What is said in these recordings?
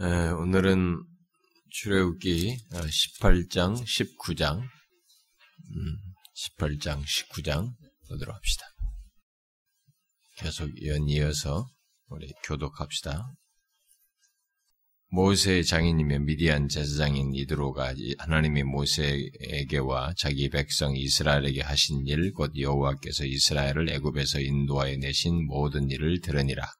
에, 오늘은 출애굽기 18장, 19장, 음, 18장, 19장 보도록 합시다. 계속 연이어서 우리 교독합시다. 모세의 장인이며 미디안 제사장인 이드로가 하나님이 모세에게와 자기 백성 이스라엘에게 하신 일, 곧 여호와께서 이스라엘을 애굽에서 인도하여 내신 모든 일을 들으니라.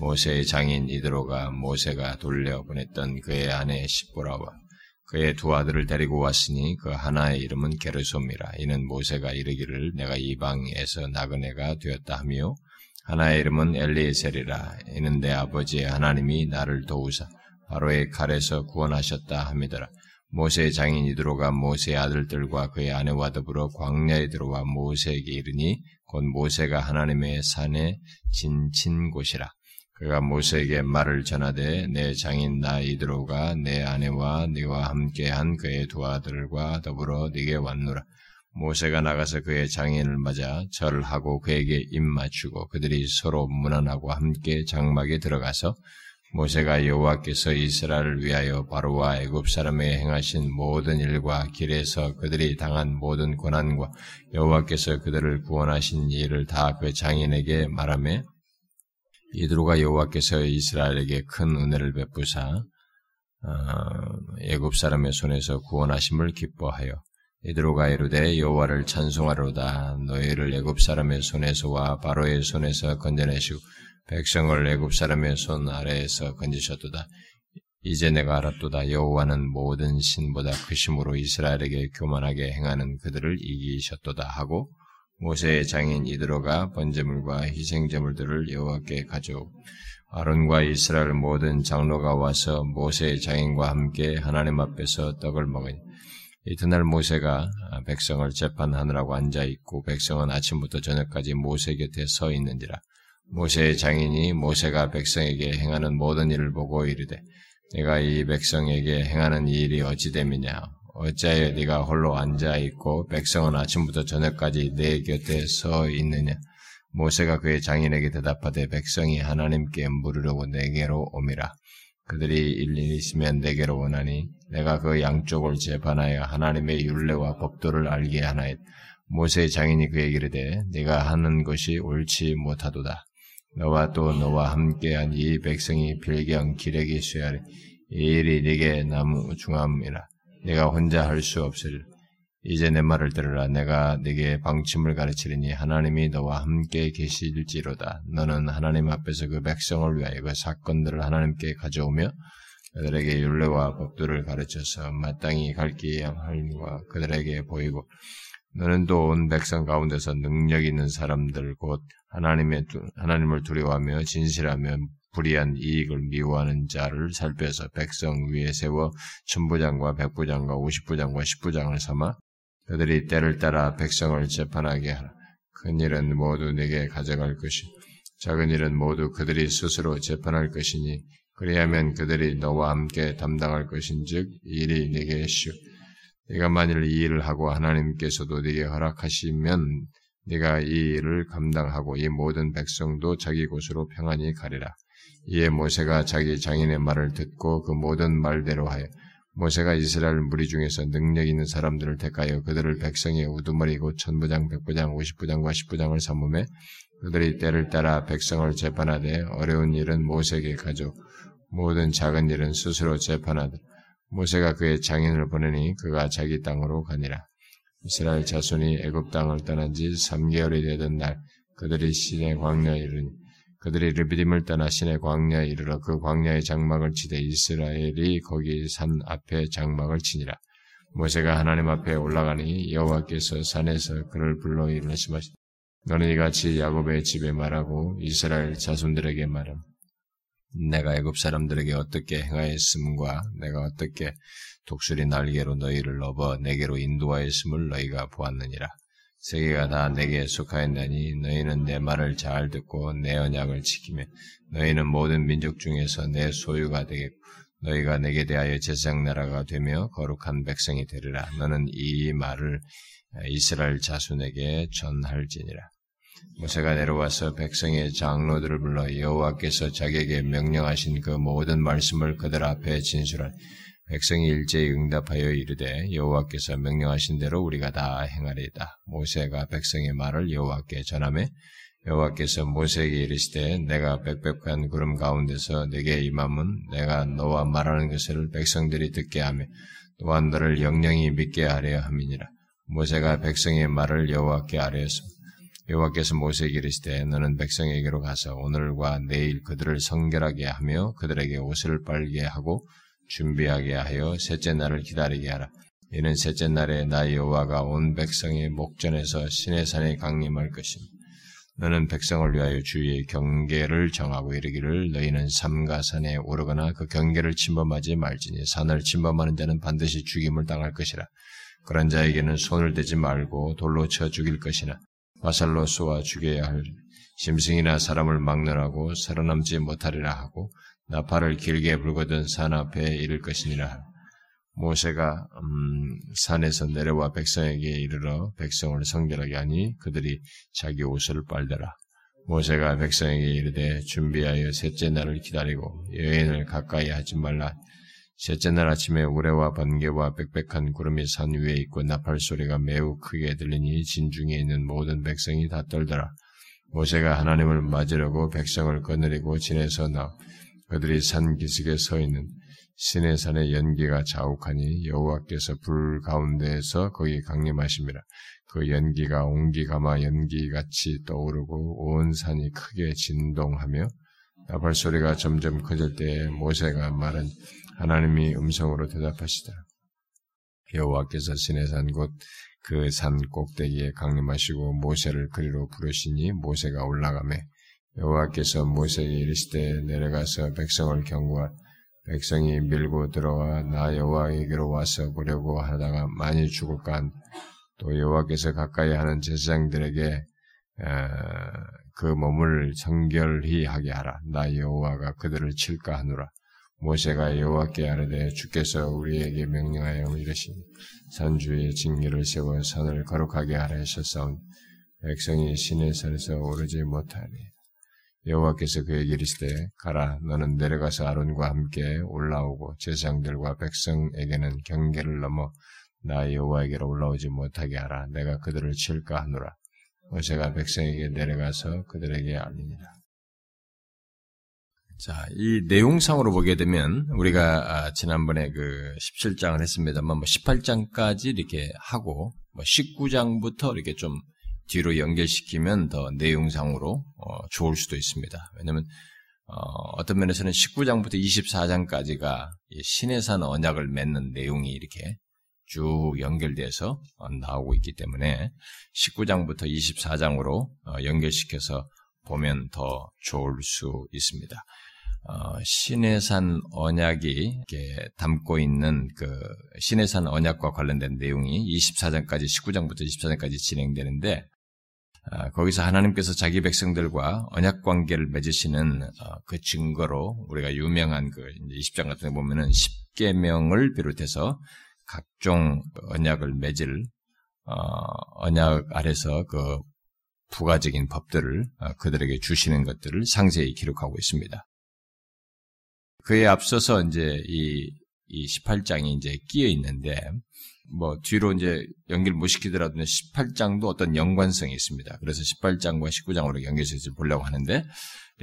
모세의 장인 이드로가 모세가 돌려보냈던 그의 아내 시보라와 그의 두 아들을 데리고 왔으니 그 하나의 이름은 게르솜이라. 이는 모세가 이르기를 내가 이방에서 나그네가 되었다 하며 하나의 이름은 엘리에셀이라. 이는 내 아버지의 하나님이 나를 도우사 바로의 칼에서 구원하셨다 함이더라. 모세의 장인 이드로가 모세의 아들들과 그의 아내와 더불어 광야에 들어와 모세에게 이르니 곧 모세가 하나님의 산에 진친 곳이라. 그가 모세에게 말을 전하되 내 장인 나 이드로가 내 아내와 네와 함께한 그의 두 아들과 더불어 네게 왔노라. 모세가 나가서 그의 장인을 맞아 절을 하고 그에게 입 맞추고 그들이 서로 문안하고 함께 장막에 들어가서 모세가 여호와께서 이스라엘을 위하여 바로와 애굽 사람에게 행하신 모든 일과 길에서 그들이 당한 모든 고난과 여호와께서 그들을 구원하신 일을 다 그 장인에게 말하며 이드로가 여호와께서 이스라엘에게 큰 은혜를 베푸사 애굽 사람의 손에서 구원하심을 기뻐하여 이드로가 이르되 여호와를 찬송하로다 너희를 애굽 사람의 손에서와 바로의 손에서 건져내시고 백성을 애굽 사람의 손 아래에서 건지셨도다. 이제 내가 알았도다. 여호와는 모든 신보다 크심으로 이스라엘에게 교만하게 행하는 그들을 이기셨도다 하고 모세의 장인 이드로가 번제물과 희생제물들을 여호와께 가져오고 아론과 이스라엘 모든 장로가 와서 모세의 장인과 함께 하나님 앞에서 떡을 먹으니 이튿날 모세가 백성을 재판하느라고 앉아 있고 백성은 아침부터 저녁까지 모세 곁에 서 있는지라. 모세의 장인이 모세가 백성에게 행하는 모든 일을 보고 이르되 내가 이 백성에게 행하는 이 일이 어찌 됨이냐 어찌하여 네가 홀로 앉아 있고 백성은 아침부터 저녁까지 내 곁에 서 있느냐? 모세가 그의 장인에게 대답하되 백성이 하나님께 물으려고 내게로 오미라. 그들이 일일이 있으면 내게로 원하니 내가 그 양쪽을 재판하여 하나님의 율례와 법도를 알게 하나이다. 모세의 장인이 그에게 이르되 네가 하는 것이 옳지 못하도다. 너와 또 너와 함께한 이 백성이 빌경 기레기 수야리 이 일이 네게 나무 중함이라 내가 혼자 할 수 없으리라 이제 내 말을 들으라. 내가 네게 방침을 가르치리니 하나님이 너와 함께 계실지로다. 너는 하나님 앞에서 그 백성을 위하여 그 사건들을 하나님께 가져오며 그들에게 율례와 법도를 가르쳐서 마땅히 갈 길에 할과 그들에게 보이고 너는 또 온 백성 가운데서 능력 있는 사람들 곧 하나님의 하나님을 두려워하며 진실하며 불의한 이익을 미워하는 자를 살펴서 백성 위에 세워 천부장과 백부장과 오십부장과 십부장을 삼아 그들이 때를 따라 백성을 재판하게 하라. 큰 일은 모두 내게 가져갈 것이 작은 일은 모두 그들이 스스로 재판할 것이니 그리하면 그들이 너와 함께 담당할 것인즉 일이 내게 쉬우 네가 만일 이 일을 하고 하나님께서도 네게 허락하시면 네가 이 일을 감당하고 이 모든 백성도 자기 곳으로 평안히 가리라. 이에 모세가 자기 장인의 말을 듣고 그 모든 말대로 하여 모세가 이스라엘 무리 중에서 능력 있는 사람들을 택하여 그들을 백성의 우두머리고 천부장, 백부장, 오십부장과 십부장을 삼음해 그들이 때를 따라 백성을 재판하되 어려운 일은 모세에게 가져 모든 작은 일은 스스로 재판하되 모세가 그의 장인을 보내니 그가 자기 땅으로 가니라. 이스라엘 자손이 애굽 땅을 떠난 지 3개월이 되던 날 그들이 시내 광야에 이르니 그들이 르비딤을 떠나 시내 광야에 이르러 그 광야의 장막을 치되 이스라엘이 거기 산 앞에 장막을 치니라. 모세가 하나님 앞에 올라가니 여호와께서 산에서 그를 불러 이르시마시 너는 이같이 야곱의 집에 말하고 이스라엘 자손들에게 말함. 내가 애굽 사람들에게 어떻게 행하였음과 내가 어떻게 독수리 날개로 너희를 넘어 내게로 인도하였음을 너희가 보았느니라. 세계가 다 내게 속하였나니 너희는 내 말을 잘 듣고 내 언약을 지키며 너희는 모든 민족 중에서 내 소유가 되겠고 너희가 내게 대하여 제상 나라가 되며 거룩한 백성이 되리라. 너는 이 말을 이스라엘 자손에게 전할지니라. 모세가 내려와서 백성의 장로들을 불러 여호와께서 자기에게 명령하신 그 모든 말씀을 그들 앞에 진술한 백성이 일제히 응답하여 이르되 여호와께서 명령하신 대로 우리가 다 행하리이다. 모세가 백성의 말을 여호와께 전하매 여호와께서 모세에게 이르시되 내가 빽빽한 구름 가운데서 내게 임함은 내가 너와 말하는 것을 백성들이 듣게 하며 또한 너를 영영히 믿게 하려 함이니라. 모세가 백성의 말을 여호와께 아뢰었습니다. 여호와께서 모세에게 이르시되 너는 백성에게로 가서 오늘과 내일 그들을 성결하게 하며 그들에게 옷을 빨게 하고 준비하게 하여 셋째 날을 기다리게 하라. 이는 셋째 날에 나 여호와가 온 백성의 목전에서 신의 산에 강림할 것입니다. 너는 백성을 위하여 주의 경계를 정하고 이르기를 너희는 삼가산에 오르거나 그 경계를 침범하지 말지니 산을 침범하는 자는 반드시 죽임을 당할 것이라. 그런 자에게는 손을 대지 말고 돌로 쳐 죽일 것이나 화살로 쏘아 죽여야 할 심승이나 사람을 막느라고 살아남지 못하리라 하고 나팔을 길게 불거든 산 앞에 이를 것이니라. 모세가 음, 산에서 내려와 백성에게 이르러 백성을 성결하게 하니 그들이 자기 옷을 빨더라. 모세가 백성에게 이르되 준비하여 셋째 날을 기다리고 여인을 가까이 하지 말라. 셋째 날 아침에 우레와 번개와 빽빽한 구름이 산 위에 있고 나팔 소리가 매우 크게 들리니 진중에 있는 모든 백성이 다 떨더라. 모세가 하나님을 맞으려고 백성을 거느리고 지내서 나 그들이 산 기슭에 서 있는 신의 산의 연기가 자욱하니 여호와께서 불 가운데에서 거기 강림하십니다. 그 연기가 옹기가마 연기같이 떠오르고 온 산이 크게 진동하며 나팔 소리가 점점 커질 때에 모세가 말은 하나님이 음성으로 대답하시더라. 여호와께서 신의 산곧그산 꼭대기에 강림하시고 모세를 그리로 부르시니 모세가 올라가매 여호와께서 모세에게 이르시되 내려가서 백성을 경고할 백성이 밀고 들어와 나 여호와에게로 와서 보려고 하다가 많이 죽을까 한 또 여호와께서 가까이 하는 제사장들에게 그 몸을 성결히 하게 하라. 나 여호와가 그들을 칠까 하노라. 모세가 여호와께 아뢰되 주께서 우리에게 명령하여 이르신 산주의 징계를 세워 산을 거룩하게 하라 하셨사온 백성이 신의 산에서 오르지 못하니 여호와께서 그에게 이르시되 가라 너는 내려가서 아론과 함께 올라오고 제사장들과 백성에게는 경계를 넘어 나 여호와에게로 올라오지 못하게 하라. 내가 그들을 칠까 하노라. 모세가 백성에게 내려가서 그들에게 알리니라. 자, 이 내용상으로 보게 되면 우리가 아, 지난번에 그 17장을 했습니다만 뭐 18장까지 이렇게 하고 뭐 19장부터 이렇게 좀 뒤로 연결시키면 더 내용상으로 어, 좋을 수도 있습니다. 왜냐하면 어, 떤 면에서는 19장부터 24장까지가 신의 산 언약을 맺는 내용이 이렇게 쭉 연결돼서 어, 나오고 있기 때문에 19장부터 24장으로 어, 연결시켜서 보면 더 좋을 수 있습니다. 어, 신의 산 언약이 담고 있는 그 신의 산 언약과 관련된 내용이 24장까지 19장부터 24장까지 진행되는데 어, 거기서 하나님께서 자기 백성들과 언약 관계를 맺으시는 어, 그 증거로 우리가 유명한 그 20장 같은 데 보면은 10계명을 비롯해서 각종 언약을 맺을 어, 언약 아래서 그 부가적인 법들을 그들에게 주시는 것들을 상세히 기록하고 있습니다. 그에 앞서서 이제 이, 이 18장이 이제 끼어 있는데, 뭐 뒤로 이제 연결 못 시키더라도 18장도 어떤 연관성이 있습니다. 그래서 18장과 19장으로 연결해서 보려고 하는데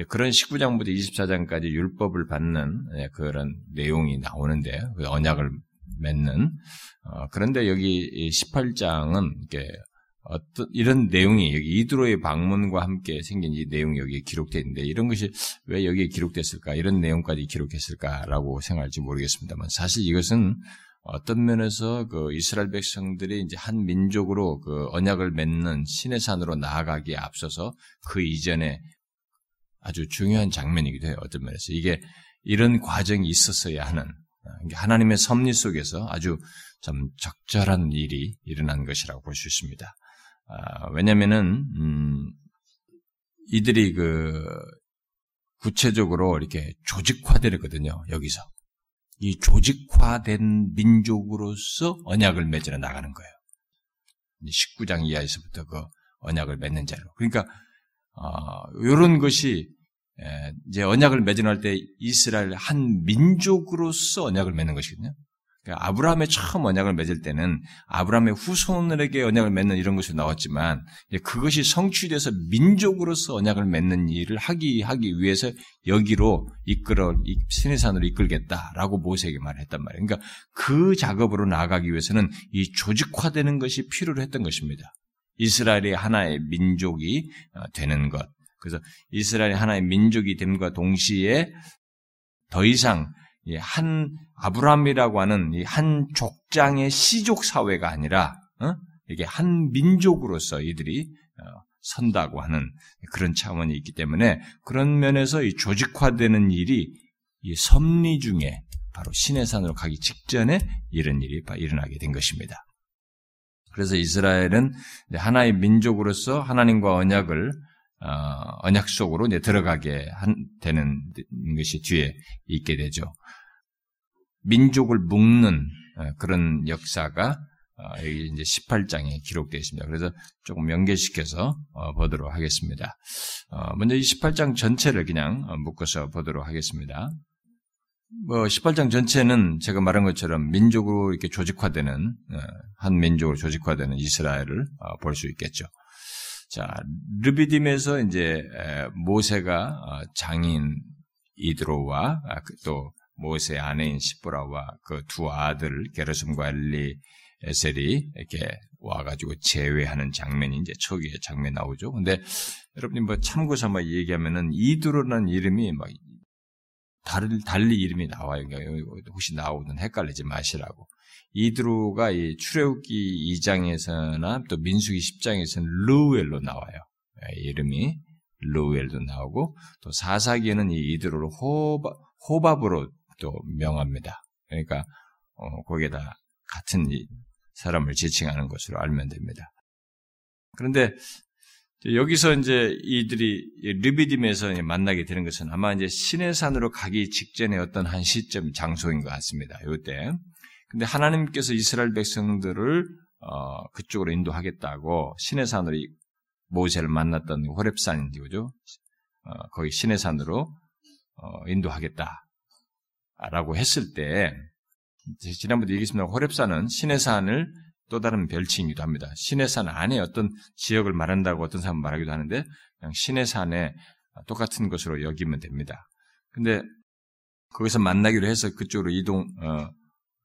그런 19장부터 24장까지 율법을 받는 예, 그런 내용이 나오는데 그 언약을 맺는 어, 그런데 여기 18장은 이게 어떤 이런 내용이 여기 이드로의 방문과 함께 생긴 이 내용이 여기에 기록되어 있는데 이런 것이 왜 여기에 기록됐을까 이런 내용까지 기록했을까라고 생각할지 모르겠습니다만 사실 이것은 어떤 면에서 그 이스라엘 백성들이 이제 한 민족으로 그 언약을 맺는 신의 산으로 나아가기에 앞서서 그 이전에 아주 중요한 장면이기도 해요. 어떤 면에서 이게 이런 과정이 있었어야 하는 하나님의 섭리 속에서 아주 좀 적절한 일이 일어난 것이라고 볼 수 있습니다. 아, 왜냐면은 음, 이들이 그 구체적으로 이렇게 조직화되거든요. 여기서 이 조직화된 민족으로서 언약을 맺어 나가는 거예요. 19장 이하에서부터 그 언약을 맺는 자로. 그러니까 어, 이런 것이 이제 언약을 맺어날 때 이스라엘 한 민족으로서 언약을 맺는 것이거든요. 그러니까 아브라함의 처음 언약을 맺을 때는 아브라함의 후손에게 언약을 맺는 이런 것이 나왔지만 그것이 성취돼서 민족으로서 언약을 맺는 일을 하기 하기 위해서 여기로 이끌어 시내산으로 이끌겠다라고 모세에게 말했단 말이에요. 그러니까 그 작업으로 나아가기 위해서는 이 조직화되는 것이 필요로 했던 것입니다. 이스라엘이 하나의 민족이 어, 되는 것. 그래서 이스라엘이 하나의 민족이 됨과 동시에 더 이상 한 아브라함이라고 하는 이 한 족장의 시족 사회가 아니라 어? 이게 한 민족으로서 이들이 어, 선다고 하는 그런 차원이 있기 때문에 그런 면에서 이 조직화되는 일이 이 섭리 중에 바로 시내산으로 가기 직전에 이런 일이 일어나게 된 것입니다. 그래서 이스라엘은 하나의 민족으로서 하나님과 언약을 어, 언약 속으로 이제 들어가게 한, 되는 것이 뒤에 있게 되죠. 민족을 묶는 어, 그런 역사가 어, 여기 이제 18장에 기록되어 있습니다. 그래서 조금 연계시켜서 어, 보도록 하겠습니다. 먼저 이 18장 전체를 그냥 묶어서 보도록 하겠습니다. 뭐 18장 전체는 제가 말한 것처럼 민족으로 이렇게 조직화되는 한 민족으로 조직화되는 이스라엘을 볼 수 있겠죠. 자, 르비딤에서 이제 모세가 장인 이드로와 아, 그또 모세의 아내인 시보라와 그 두 아들 게르솜과 엘리 에셀이 이렇게 와가지고 제외하는 장면이 이제 초기에 장면 나오죠. 근데 여러분이 뭐 참고 삼아 얘기하면은 이두로라는 이름이 막 달리, 달리 이름이 나와요. 그러니까 혹시 나오든 헷갈리지 마시라고. 이드로가 이 출애굽기 2장에서나 또 민수기 10장에서는 루엘로 나와요. 예, 이름이 루엘도 나오고 또 사사기에는 이 이드로를 호바, 호밥으로 또 명합니다. 그러니까 어, 거기에다 같은 사람을 지칭하는 것으로 알면 됩니다. 그런데 여기서 이제 이들이 르비딤에서 만나게 되는 것은 아마 이제 시내산으로 가기 직전의 어떤 한 시점 장소인 것 같습니다. 이때. 근데 하나님께서 이스라엘 백성들을 어, 그쪽으로 인도하겠다고 시내산으로 모세를 만났던 호렙산인지 그죠? 어, 거기 시내산으로 어, 인도하겠다. 라고 했을 때, 지난번에 얘기했습니다. 호랩산은 시내산을 또 다른 별칭이기도 합니다. 시내산 안에 어떤 지역을 말한다고 어떤 사람은 말하기도 하는데, 그냥 시내산에 똑같은 것으로 여기면 됩니다. 근데 거기서 만나기로 해서 그쪽으로 이동, 어,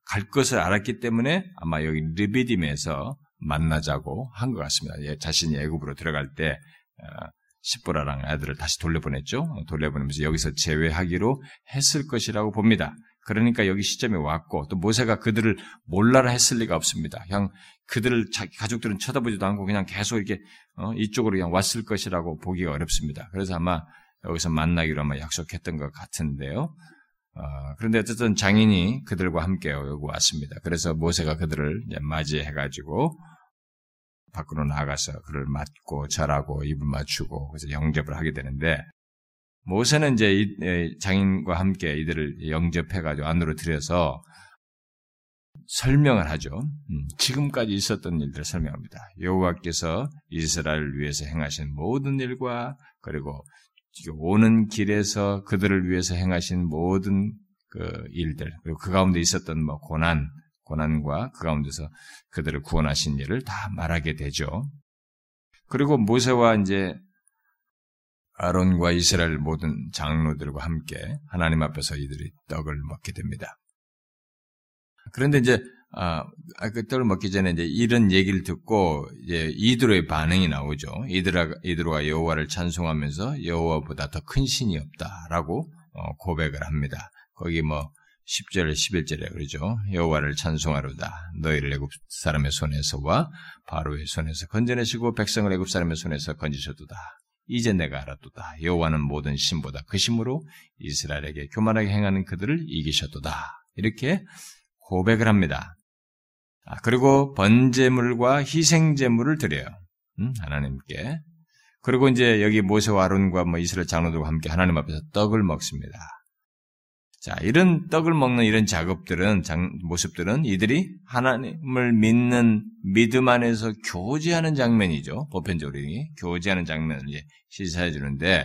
갈 것을 알았기 때문에 아마 여기 르비딤에서 만나자고 한 것 같습니다. 예, 자신이 애굽으로 들어갈 때, 어, 시보라랑 아들을 다시 돌려보냈죠. 돌려보내면서 여기서 제외하기로 했을 것이라고 봅니다. 그러니까 여기 시점에 왔고 또 모세가 그들을 몰라라 했을 리가 없습니다. 그냥 그들을 자기 가족들은 쳐다보지도 않고 그냥 계속 이렇게 어, 이쪽으로 그냥 왔을 것이라고 보기가 어렵습니다. 그래서 아마 여기서 만나기로 아마 약속했던 것 같은데요. 어, 그런데 어쨌든 장인이 그들과 함께 여기 왔습니다. 그래서 모세가 그들을 맞이해가지고 밖으로 나가서 그를 맞고 절하고 입을 맞추고 그래서 영접을 하게 되는데 모세는 이제 장인과 함께 이들을 영접해가지고 안으로 들여서 설명을 하죠. 음, 지금까지 있었던 일들을 설명합니다. 여호와께서 이스라엘을 위해서 행하신 모든 일과 그리고 오는 길에서 그들을 위해서 행하신 모든 그 일들 그리고 그 가운데 있었던 뭐 고난 고난과 그 가운데서 그들을 구원하신 일을 다 말하게 되죠. 그리고 모세와 이제 아론과 이스라엘 모든 장로들과 함께 하나님 앞에서 이들이 떡을 먹게 됩니다. 그런데 이제 아, 아, 그 떡을 먹기 전에 이제 이런 얘기를 듣고 이제 이드로의 반응이 나오죠. 이드라 이드로가 여호와를 찬송하면서 여호와보다 더 큰 신이 없다라고 어, 고백을 합니다. 거기 뭐 10절, 11절에 그러죠. 여호와를 찬송하로다. 너희를 애굽 사람의 손에서와 바로의 손에서 건져내시고 백성을 애굽 사람의 손에서 건지셨도다. 이제 내가 알았도다. 여호와는 모든 신보다 그 신으로 이스라엘에게 교만하게 행하는 그들을 이기셨도다. 이렇게 고백을 합니다. 아, 그리고 번제물과 희생제물을 드려요. 음, 하나님께. 그리고 이제 여기 모세와 아론과 뭐 이스라엘 장로들과 함께 하나님 앞에서 떡을 먹습니다. 자, 이런 떡을 먹는 이런 작업들은, 장, 모습들은 이들이 하나님을 믿는 믿음 안에서 교제하는 장면이죠. 보편적으로 교제하는 장면을 이제 시사해 주는데,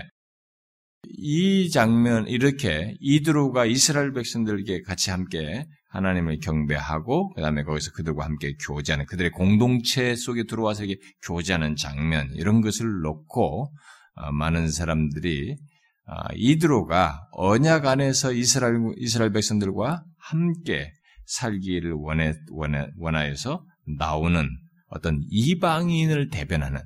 이 장면, 이렇게 이드로가 이스라엘 백성들에게 같이 함께 하나님을 경배하고, 그 다음에 거기서 그들과 함께 교제하는, 그들의 공동체 속에 들어와서 이렇게 교제하는 장면, 이런 것을 놓고, 어, 많은 사람들이 아, 이드로가 언약 안에서 이스라엘, 이스라엘 백성들과 함께 살기를 원해, 원해, 원하여서 나오는 어떤 이방인을 대변하는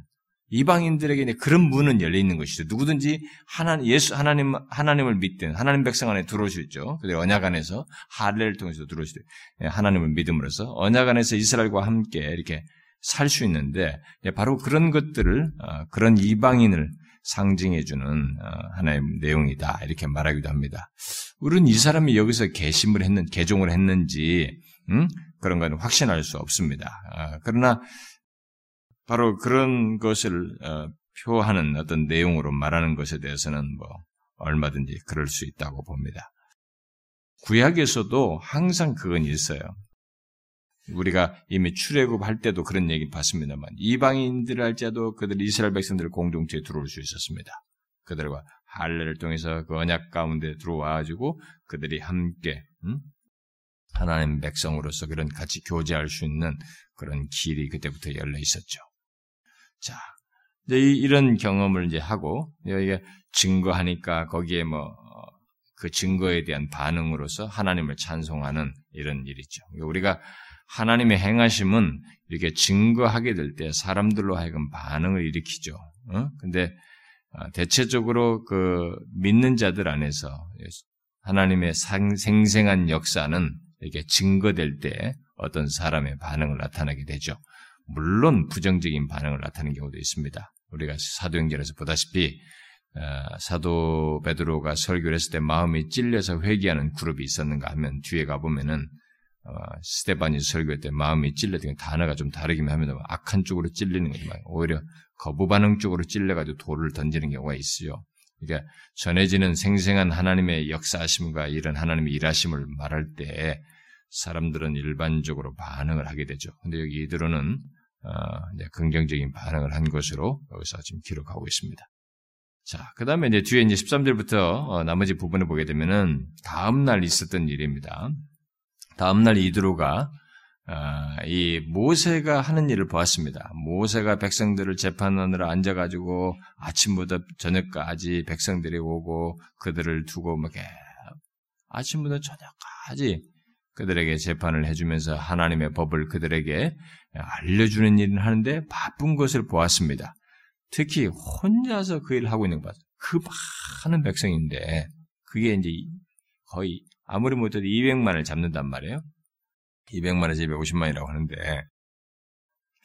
이방인들에게 그런 문은 열려 있는 것이죠. 누구든지 하나님, 예수, 하나님, 하나님을 믿든 하나님 백성 안에 들어올 수 있죠. 그들 언약 안에서 할례를 통해서 들어올 수 있죠. 예, 하나님을 믿음으로써 언약 안에서 이스라엘과 함께 이렇게 살 수 있는데 예, 바로 그런 것들을 어, 그런 이방인을 상징해주는 어, 하나의 내용이다 이렇게 말하기도 합니다. 우리는 이 사람이 여기서 개심을 했는 개종을 했는지 음? 그런 건 확신할 수 없습니다. 어, 그러나 바로 그런 것을 어, 표하는 어떤 내용으로 말하는 것에 대해서는 뭐 얼마든지 그럴 수 있다고 봅니다. 구약에서도 항상 그건 있어요. 우리가 이미 출애굽할 때도 그런 얘기 봤습니다만 이방인들 할지라도 그들 이스라엘 백성들 공동체에 들어올 수 있었습니다. 그들과 할례를 통해서 그 언약 가운데 들어와 가지고 그들이 함께 음? 하나님 백성으로서 그런 같이 교제할 수 있는 그런 길이 그때부터 열려 있었죠. 자, 이제 이 런 경험을 이제 하고 여기에 증거하니까 거기에 뭐 그 증거에 대한 반응으로서 하나님을 찬송하는 이런 일이죠. 우리가 하나님의 행하심은 이렇게 증거하게 될 때 사람들로 하여금 반응을 일으키죠. 어? 근데 어, 대체적으로 그 믿는 자들 안에서 하나님의 생생한 역사는 이렇게 증거될 때 어떤 사람의 반응을 나타나게 되죠. 물론 부정적인 반응을 나타내는 경우도 있습니다. 우리가 사도행전에서 보다시피 어, 사도 베드로가 설교를 했을 때 마음이 찔려서 회개하는 그룹이 있었는가 하면 뒤에 가보면은 어, 스테반이 설교할 때 마음이 찔렸던 단어가 좀 다르긴 합니다. 악한 쪽으로 찔리는 거지만 오히려 거부 반응 쪽으로 찔려가지고 돌을 던지는 경우가 있어요. 그러니까 전해지는 생생한 하나님의 역사하심과 이런 하나님의 일하심을 말할 때 사람들은 일반적으로 반응을 하게 되죠. 근데 여기 이들은 어, 긍정적인 반응을 한 것으로 여기서 지금 기록하고 있습니다. 자, 그 다음에 이제 뒤에 이제 13절부터 어, 나머지 부분을 보게 되면은 다음날 있었던 일입니다. 다음날 이드로가 아, 이 모세가 하는 일을 보았습니다. 모세가 백성들을 재판하느라 앉아가지고 아침부터 저녁까지 백성들이 오고 그들을 두고 막 아침부터 저녁까지 그들에게 재판을 해주면서 하나님의 법을 그들에게 알려주는 일을 하는데 바쁜 것을 보았습니다. 특히 혼자서 그 일을 하고 있는 것 봤어요. 그 많은 백성인데 그게 이제 거의 아무리 못해도 200만을 잡는단 말이에요. 200만에 서 250만이라고 하는데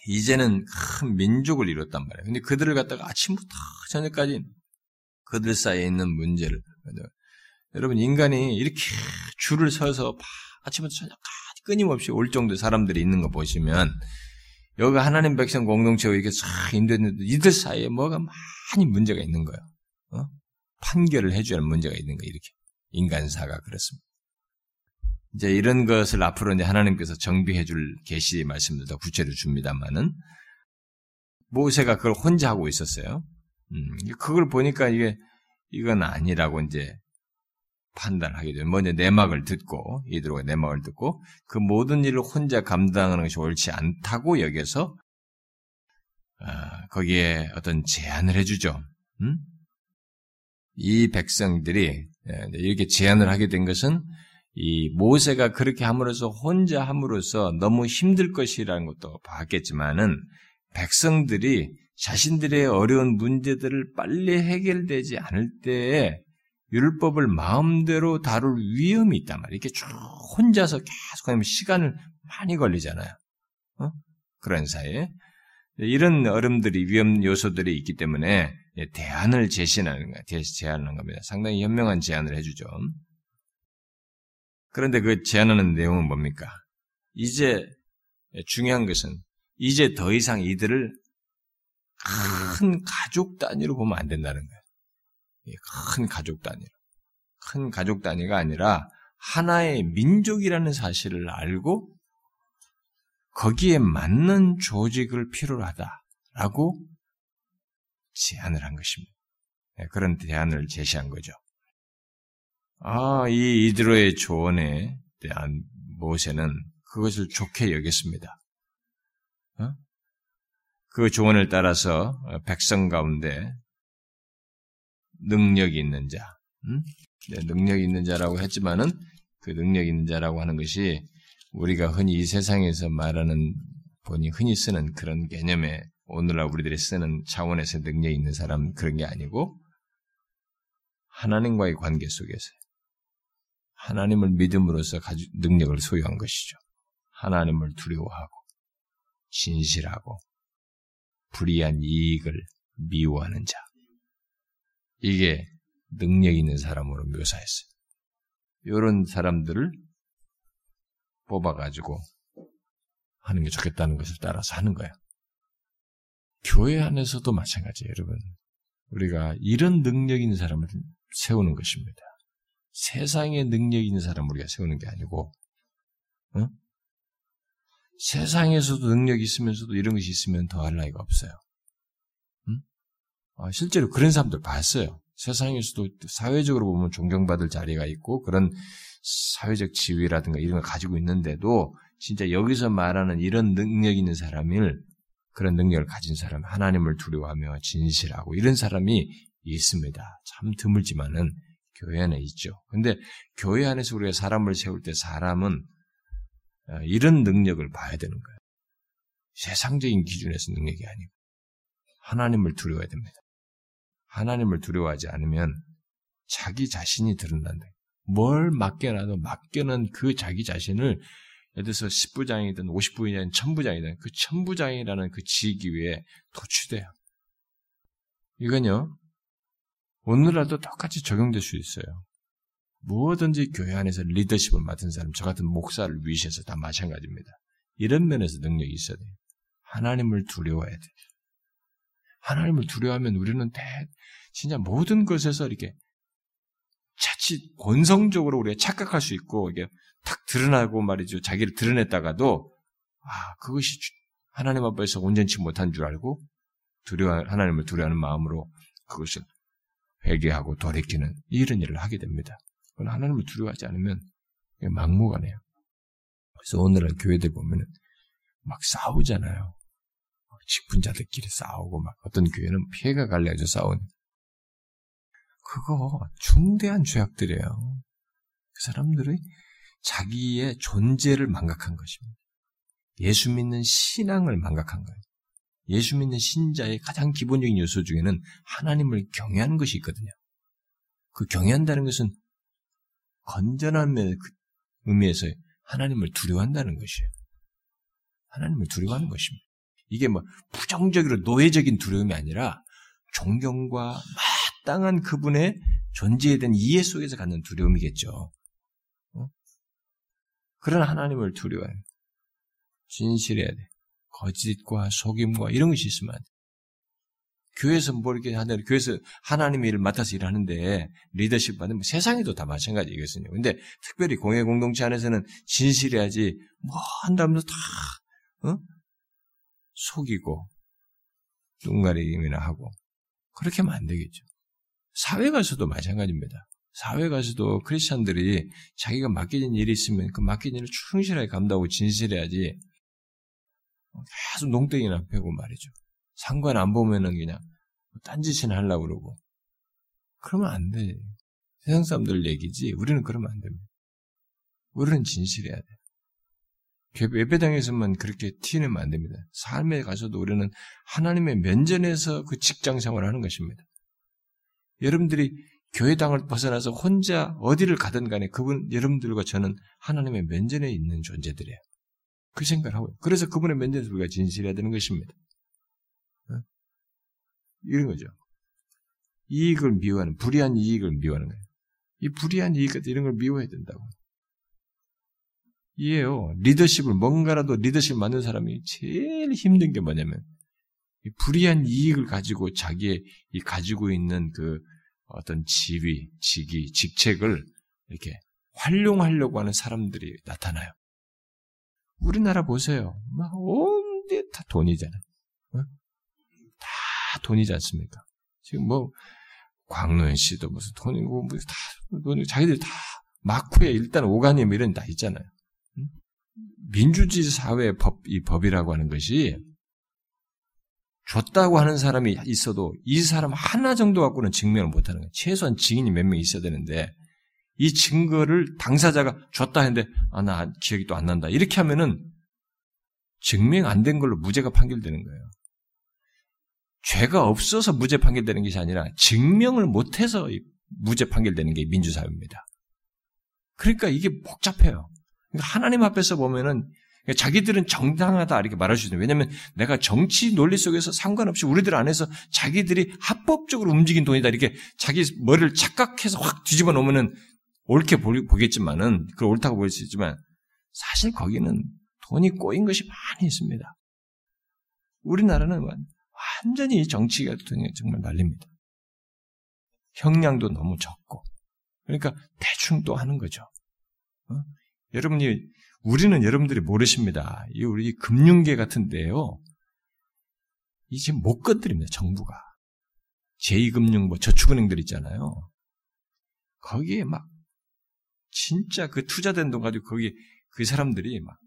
이제는 큰 민족을 이뤘단 말이에요. 근데 그들을 갖다가 아침부터 저녁까지 그들 사이에 있는 문제를 여러분 인간이 이렇게 줄을 서서 아침부터 저녁까지 끊임없이 올 정도 사람들이 있는 거 보시면 여기 하나님 백성 공동체가 이렇게 싹 인도했는데 이들 사이에 뭐가 많이 문제가 있는 거예요. 어? 판결을 해줘야 할 문제가 있는 거예요. 이렇게 인간사가 그렇습니다. 이제 이런 것을 앞으로 이제 하나님께서 정비해 줄 계시 말씀도 더 구체로 줍니다만은 모세가 그걸 혼자 하고 있었어요. 음, 그걸 보니까 이게 이건 아니라고 이제 판단하게 돼요. 먼저 내막을 듣고 이들과 내막을 듣고 그 모든 일을 혼자 감당하는 것이 옳지 않다고 여기서 아, 거기에 어떤 제안을 해주죠. 음? 이 백성들이 예, 이렇게 제안을 하게 된 것은 이 모세가 그렇게 함으로써 혼자 함으로써 너무 힘들 것이라는 것도 봤겠지만은 백성들이 자신들의 어려운 문제들을 빨리 해결되지 않을 때에 율법을 마음대로 다룰 위험이 있단 말이에요. 이렇게 쭉 혼자서 계속 하면 시간을 많이 걸리잖아요. 어? 그런 사이에. 이런 어름들이, 위험 요소들이 있기 때문에 대안을 제시하는, 제안하는 겁니다. 상당히 현명한 제안을 해주죠. 그런데 그 제안하는 내용은 뭡니까? 이제 중요한 것은 이제 더 이상 이들을 큰 가족 단위로 보면 안 된다는 거예요. 큰 가족 단위로. 큰 가족 단위가 아니라 하나의 민족이라는 사실을 알고 거기에 맞는 조직을 필요로 하다라고 제안을 한 것입니다. 네, 그런 대안을 제시한 거죠. 아, 이 이드로의 조언에 대한 모세는 그것을 좋게 여겼습니다. 어? 그 조언을 따라서 백성 가운데 능력이 있는 자, 음? 네, 능력이 있는 자라고 했지만은 그 능력 있는 자라고 하는 것이 우리가 흔히 이 세상에서 말하는 본이 흔히 쓰는 그런 개념에 오늘날 우리들이 쓰는 차원에서 능력 있는 사람 그런 게 아니고 하나님과의 관계 속에서 하나님을 믿음으로써 능력을 소유한 것이죠. 하나님을 두려워하고 진실하고 불이한 이익을 미워하는 자. 이게 능력 있는 사람으로 묘사했어요. 이런 사람들을 뽑아가지고 하는 게 좋겠다는 것을 따라서 하는 거예요. 교회 안에서도 마찬가지예요, 여러분. 우리가 이런 능력 있는 사람을 세우는 것입니다. 세상에 능력 있는 사람을 우리가 세우는 게 아니고, 어? 세상에서도 능력이 있으면서도 이런 것이 있으면 더할 나위가 없어요. 음? 아, 실제로 그런 사람들 봤어요. 세상에서도 사회적으로 보면 존경받을 자리가 있고 그런 사회적 지위라든가 이런 걸 가지고 있는데도 진짜 여기서 말하는 이런 능력 있는 사람을 그런 능력을 가진 사람, 하나님을 두려워하며 진실하고 이런 사람이 있습니다. 참 드물지만은 교회 안에 있죠. 근데 교회 안에서 우리가 사람을 세울 때 사람은 어, 이런 능력을 봐야 되는 거예요. 세상적인 기준에서 능력이 아니고 하나님을 두려워야 됩니다. 하나님을 두려워하지 않으면 자기 자신이 드러난다. 뭘 맡겨놔도 맡겨놓은 그 자기 자신을 예를 들어서 10부장이든 50부장이든 1000부장이든 그 1000부장이라는 그 지기 위에 도취돼요. 이건요, 오늘날도 똑같이 적용될 수 있어요. 무엇든지 교회 안에서 리더십을 맡은 사람, 저 같은 목사를 위시해서 다 마찬가지입니다. 이런 면에서 능력이 있어야 돼요. 하나님을 두려워해야 돼요. 하나님을 두려워하면 우리는 대, 진짜 모든 것에서 이렇게 자칫 본성적으로 우리가 착각할 수 있고, 이게 탁 드러나고 말이죠. 자기를 드러냈다가도, 아, 그것이 하나님 앞에서 온전치 못한 줄 알고, 두려워, 하나님을 두려워하는 마음으로 그것을 회개하고 돌이키는 이런 일을 하게 됩니다. 그건 하나님을 두려워하지 않으면 막무가내요. 그래서 오늘날 교회들 보면은 막 싸우잖아요. 직분자들끼리 싸우고 막 어떤 교회는 피해가 갈려져 싸우는. 그거 중대한 죄악들이에요. 그 사람들의 자기의 존재를 망각한 것입니다. 예수 믿는 신앙을 망각한 거예요. 예수 믿는 신자의 가장 기본적인 요소 중에는 하나님을 경외하는 것이 있거든요. 그 경외한다는 것은 건전한 그 의미에서 하나님을 두려워한다는 것이에요. 하나님을 두려워하는 것입니다. 이게 뭐 부정적으로 노예적인 두려움이 아니라 존경과 마땅한 그분의 존재에 대한 이해 속에서 갖는 두려움이겠죠. 어? 그런 하나님을 두려워해요. 진실해야 돼. 거짓과 속임과 이런 것이 있으면. 교회에서 뭐 이렇게 하는, 교회에서 하나님의 일을 맡아서 일하는데 리더십 받으면 세상에도 다 마찬가지겠거든요. 근데 특별히 공예 공동체 안에서는 진실해야지 뭐 한다면서 다, 어? 속이고, 뚱가리기나 하고. 그렇게 하면 안 되겠죠. 사회 가서도 마찬가지입니다. 사회 가서도 크리스천들이 자기가 맡겨진 일이 있으면 그 맡겨진 일을 충실하게 감당하고 진실해야지 계속 농땡이나 패고 말이죠. 상관 안 보면은 그냥 딴짓이나 하려고 그러고. 그러면 안 돼. 세상 사람들 얘기지. 우리는 그러면 안 됩니다. 우리는 진실해야 돼. 예배당에서만 그렇게 티내면 안 됩니다. 삶에 가서도 우리는 하나님의 면전에서 그 직장 생활을 하는 것입니다. 여러분들이 교회당을 벗어나서 혼자 어디를 가든 간에 그분, 여러분들과 저는 하나님의 면전에 있는 존재들이에요. 그 생각을 하고, 그래서 그분의 면전에서 우리가 진실해야 되는 것입니다. 이런 거죠. 이익을 미워하는, 불의한 이익을 미워하는 거예요. 이 불의한 이익 같은 이런 걸 미워해야 된다고. 이에요. 리더십을, 뭔가라도 리더십 만든 사람이 제일 힘든 게 뭐냐면, 이 불의한 이익을 가지고 자기의 이 가지고 있는 그 어떤 지위, 직위, 직책을 이렇게 활용하려고 하는 사람들이 나타나요. 우리나라 보세요. 막 온데 다 돈이잖아요. 어? 다 돈이지 않습니까? 지금 뭐 광노현 씨도 무슨 돈이고 무슨 다 돈이 자기들이 다 마쿠에 일단 오가님 이런 다 있잖아요. 민주주의 사회 법, 이 법이라고 하는 것이 줬다고 하는 사람이 있어도 이 사람 하나 정도 갖고는 증명을 못하는 거예요. 최소한 증인이 몇 명 있어야 되는데 이 증거를 당사자가 줬다 했는데 아 나 기억이 또 안 난다 이렇게 하면은 증명 안 된 걸로 무죄가 판결되는 거예요. 죄가 없어서 무죄 판결되는 것이 아니라 증명을 못해서 무죄 판결되는 게 민주사회입니다. 그러니까 이게 복잡해요. 그러니까 하나님 앞에서 보면은 자기들은 정당하다 이렇게 말할 수 있어요. 왜냐하면 내가 정치 논리 속에서 상관없이 우리들 안에서 자기들이 합법적으로 움직인 돈이다 이렇게 자기 머리를 착각해서 확 뒤집어 놓으면은 옳게 보겠지만은 그걸 옳다고 볼 수 있지만 사실 거기는 돈이 꼬인 것이 많이 있습니다. 우리나라는 완전히 정치가 정말 날립니다. 형량도 너무 적고 그러니까 대충 또 하는 거죠. 어? 여러분이 우리는 여러분들이 모르십니다. 이 우리 금융계 같은데요. 이 지금 못 건드립니다. 정부가 제2금융 뭐 저축은행들 있잖아요. 거기에 막 진짜 그 투자된 돈 가지고 거기 그 사람들이 막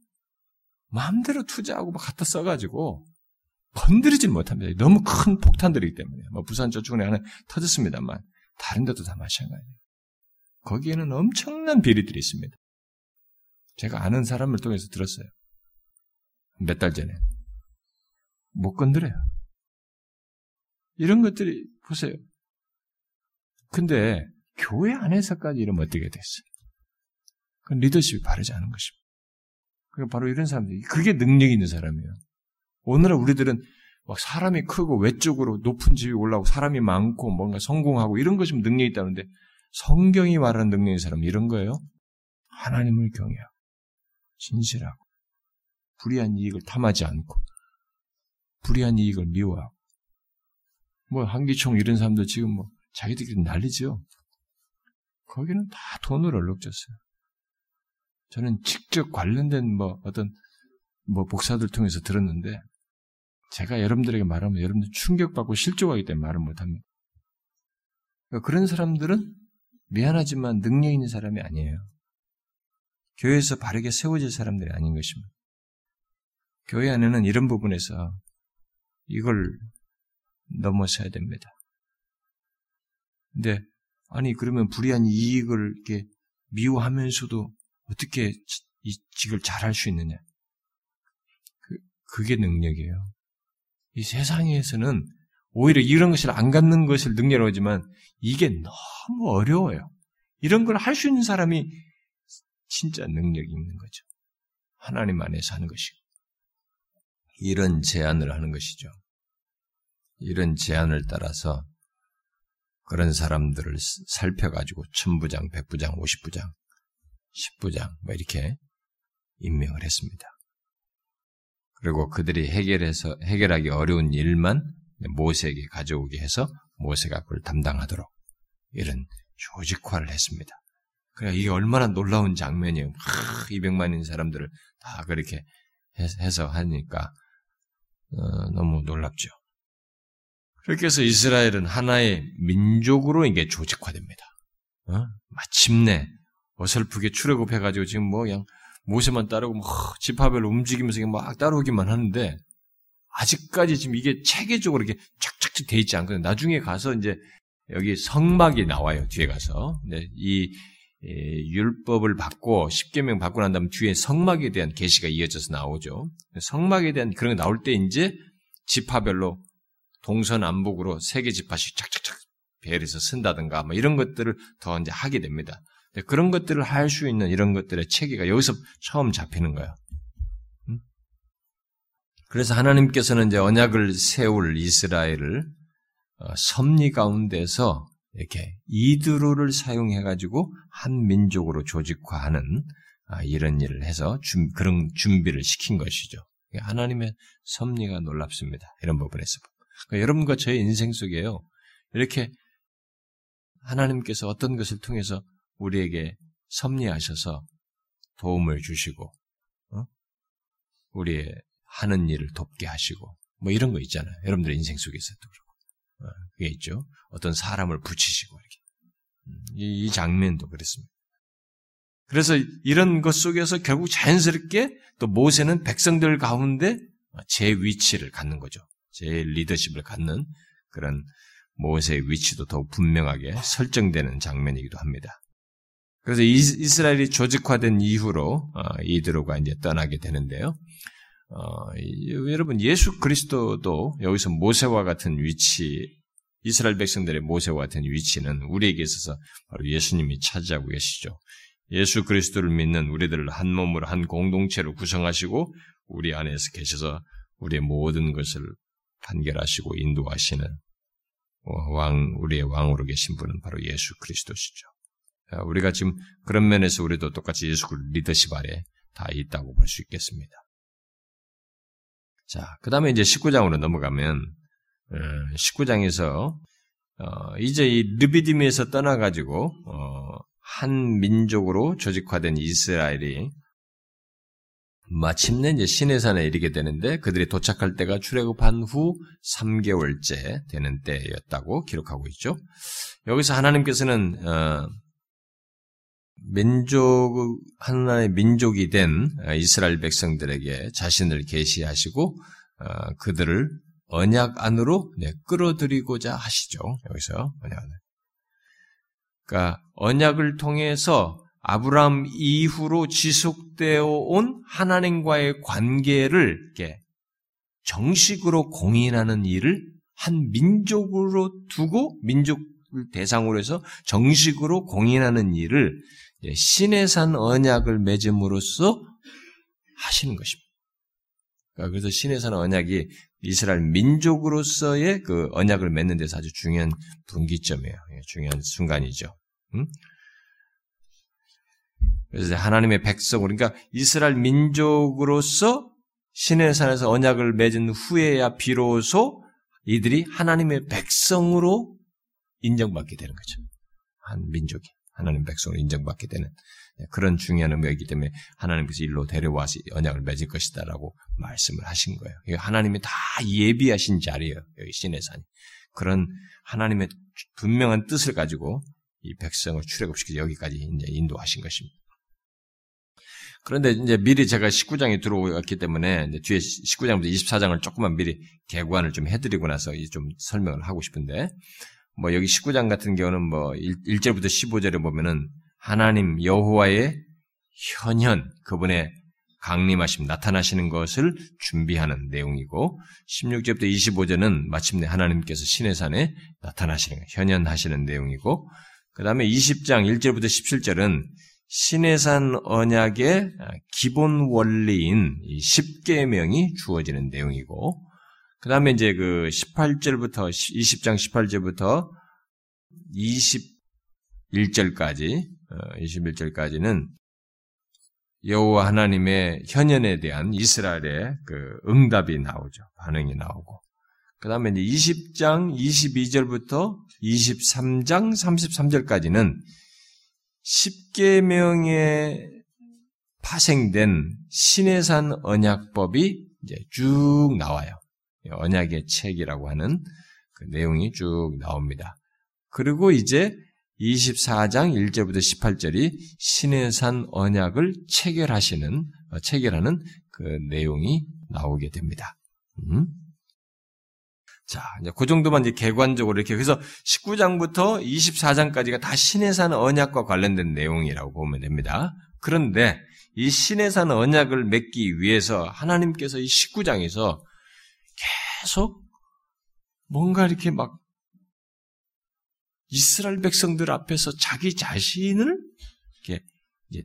마음대로 투자하고 막 갖다 써가지고 건드리질 못합니다. 너무 큰 폭탄들이기 때문에 뭐 부산 저축은행 하나 터졌습니다만 다른 데도 다 마찬가지예요. 거기에는 엄청난 비리들이 있습니다. 제가 아는 사람을 통해서 들었어요. 몇 달 전에. 못 건드려요. 이런 것들이, 보세요. 근데, 교회 안에서까지 이러면 어떻게 됐어요? 그 리더십이 바르지 않은 것입니다. 그 바로 이런 사람들이, 그게 능력 있는 사람이에요. 오늘은 우리들은 막 사람이 크고 외적으로 높은 집이 올라오고 사람이 많고 뭔가 성공하고 이런 것이 능력이 있다는데 성경이 말하는 능력인 사람은 이런 거예요. 하나님을 경외하고 진실하고 불의한 이익을 탐하지 않고 불의한 이익을 미워하고 뭐 한기총 이런 사람들 지금 뭐 자기들끼리 난리죠. 거기는 다 돈을 얼룩졌어요. 저는 직접 관련된 뭐 어떤 뭐 복사들 통해서 들었는데 제가 여러분들에게 말하면 여러분들 충격받고 실족하기 때문에 말을 못합니다. 그러니까 그런 사람들은 미안하지만 능력 있는 사람이 아니에요. 교회에서 바르게 세워질 사람들이 아닌 것입니다. 교회 안에는 이런 부분에서 이걸 넘어서야 됩니다. 근데 아니 그러면 불의한 이익을 이렇게 미워하면서도 어떻게 이 직을 잘할 수 있느냐? 그, 그게 능력이에요. 이 세상에서는 오히려 이런 것을 안 갖는 것을 능력이라고 하지만 이게 너무 어려워요. 이런 걸 할 수 있는 사람이 진짜 능력이 있는 거죠. 하나님 안에서 하는 것이고. 이런 제안을 하는 것이죠. 이런 제안을 따라서 그런 사람들을 살펴가지고 천부장, 백부장, 오십부장, 십부장 뭐 이렇게 임명을 했습니다. 그리고 그들이 해결해서 해결하기 어려운 일만 모세에게 가져오게 해서 모세가 그걸 담당하도록 이런 조직화를 했습니다. 그래 이게 얼마나 놀라운 장면이에요. 200만인 사람들을 다 그렇게 해서 하니까 어, 너무 놀랍죠. 그렇게 해서 이스라엘은 하나의 민족으로 이게 조직화됩니다. 어? 마침내 어설프게 출애굽해가지고 지금 뭐 그냥 모세만 따르고 뭐 지파별로 움직이면서 막 따라오기만 하는데 아직까지 지금 이게 체계적으로 이렇게 착착착 돼 있지 않거든요. 나중에 가서 이제 여기 성막이 나와요. 뒤에 가서 이 율법을 받고 십계명 받고 난 다음 뒤에 성막에 대한 계시가 이어져서 나오죠. 성막에 대한 그런 게 나올 때 이제 지파별로 동서남북으로 세 개 지파씩 착착착 배열해서 쓴다든가 뭐 이런 것들을 더 이제 하게 됩니다. 그런 것들을 할 수 있는 이런 것들의 체계가 여기서 처음 잡히는 거예요. 음? 그래서 하나님께서는 이제 언약을 세울 이스라엘을 어, 섭리 가운데서 이렇게 이드로를 사용해가지고 한 민족으로 조직화하는 아, 이런 일을 해서 그런 준비를 시킨 것이죠. 하나님의 섭리가 놀랍습니다. 이런 부분에서. 그러니까 여러분과 저의 인생 속에요. 이렇게 하나님께서 어떤 것을 통해서 우리에게 섭리하셔서 도움을 주시고 어? 우리의 하는 일을 돕게 하시고 뭐 이런 거 있잖아요. 여러분들 인생 속에서도 그렇고 어, 그게 있죠. 어떤 사람을 붙이시고 이렇게 음, 이, 이 장면도 그렇습니다. 그래서 이런 것 속에서 결국 자연스럽게 또 모세는 백성들 가운데 제 위치를 갖는 거죠. 제 리더십을 갖는 그런 모세의 위치도 더욱 분명하게 설정되는 장면이기도 합니다. 그래서 이스라엘이 조직화된 이후로 어, 이드로가 이제 떠나게 되는데요. 어, 여러분 예수 그리스도도 여기서 모세와 같은 위치, 이스라엘 백성들의 모세와 같은 위치는 우리에게 있어서 바로 예수님이 차지하고 계시죠. 예수 그리스도를 믿는 우리들을 한 몸으로 한 공동체로 구성하시고 우리 안에서 계셔서 우리의 모든 것을 판결하시고 인도하시는 왕, 우리의 왕으로 계신 분은 바로 예수 그리스도시죠. 우리가 지금 그런 면에서 우리도 똑같이 예수 리더십 아래 다 있다고 볼 수 있겠습니다. 자, 그 다음에 이제 19장으로 넘어가면, 19장에서, 어, 어, 이제 이 르비딤에서 떠나가지고, 어, 한 민족으로 조직화된 이스라엘이 마침내 이제 시내산에 이르게 되는데 그들이 도착할 때가 출애굽한 후 3개월째 되는 때였다고 기록하고 있죠. 여기서 하나님께서는 어, 민족 하나의 민족이 된 이스라엘 백성들에게 자신을 계시하시고 어, 그들을 언약 안으로 네, 끌어들이고자 하시죠. 여기서 언약 안 그러니까 언약을 통해서 아브라함 이후로 지속되어 온 하나님과의 관계를 이렇게 정식으로 공인하는 일을 한 민족으로 두고 민족 대상으로 해서 정식으로 공인하는 일을 신의 산 언약을 맺음으로써 하시는 것입니다. 그러니까 그래서 신의 산 언약이 이스라엘 민족으로서의 그 언약을 맺는 데서 아주 중요한 분기점이에요. 예, 중요한 순간이죠. 음? 그래서 하나님의 백성, 그러니까 이스라엘 민족으로서 신의 산에서 언약을 맺은 후에야 비로소 이들이 하나님의 백성으로 인정받게 되는 거죠. 한 민족이 하나님 백성으로 인정받게 되는 그런 중요한 의미이기 때문에 하나님께서 일로 데려와서 언약을 맺을 것이다라고 말씀을 하신 거예요. 하나님이 다 예비하신 자리예요. 여기 신의 산이. 그런 하나님의 분명한 뜻을 가지고 이 백성을 출애굽시켜 여기까지 이제 인도하신 것입니다. 그런데 이제 미리 제가 19장에 들어왔기 때문에 뒤에 19장부터 24장을 조금만 미리 개관을 좀 해드리고 나서 좀 설명을 하고 싶은데 뭐 여기 19장 같은 경우는 뭐 1, 절부터 15절에 보면은 하나님 여호와의 현현 그분의 강림하심 나타나시는 것을 준비하는 내용이고 16절부터 25절은 마침내 하나님께서 신의 산에 나타나시는 현현하시는 내용이고 그 다음에 20장 1절부터 17절은 신해산 언약의 기본 원리인 10계명이 주어지는 내용이고, 그 다음에 이제 그 18절부터, 20장 18절부터 21절까지, 21절까지는 어, 여호와 하나님의 현연에 대한 이스라엘의 그 응답이 나오죠. 반응이 나오고. 그 다음에 이제 20장 22절부터 23장 33절까지는 10계명에 파생된 신해산 언약법이 이제 쭉 나와요. 언약의 책이라고 하는 그 내용이 쭉 나옵니다. 그리고 이제 24장 1절부터 18절이 신해산 언약을 체결하시는 어, 체결하는 그 내용이 나오게 됩니다. 음? 자, 이제 그 정도만 이제 개관적으로 이렇게 그래서 19장부터 24장까지가 다 신의 산 언약과 관련된 내용이라고 보면 됩니다. 그런데 이 신의 산 언약을 맺기 위해서 하나님께서 이 19장에서 계속 뭔가 이렇게 막 이스라엘 백성들 앞에서 자기 자신을 이렇게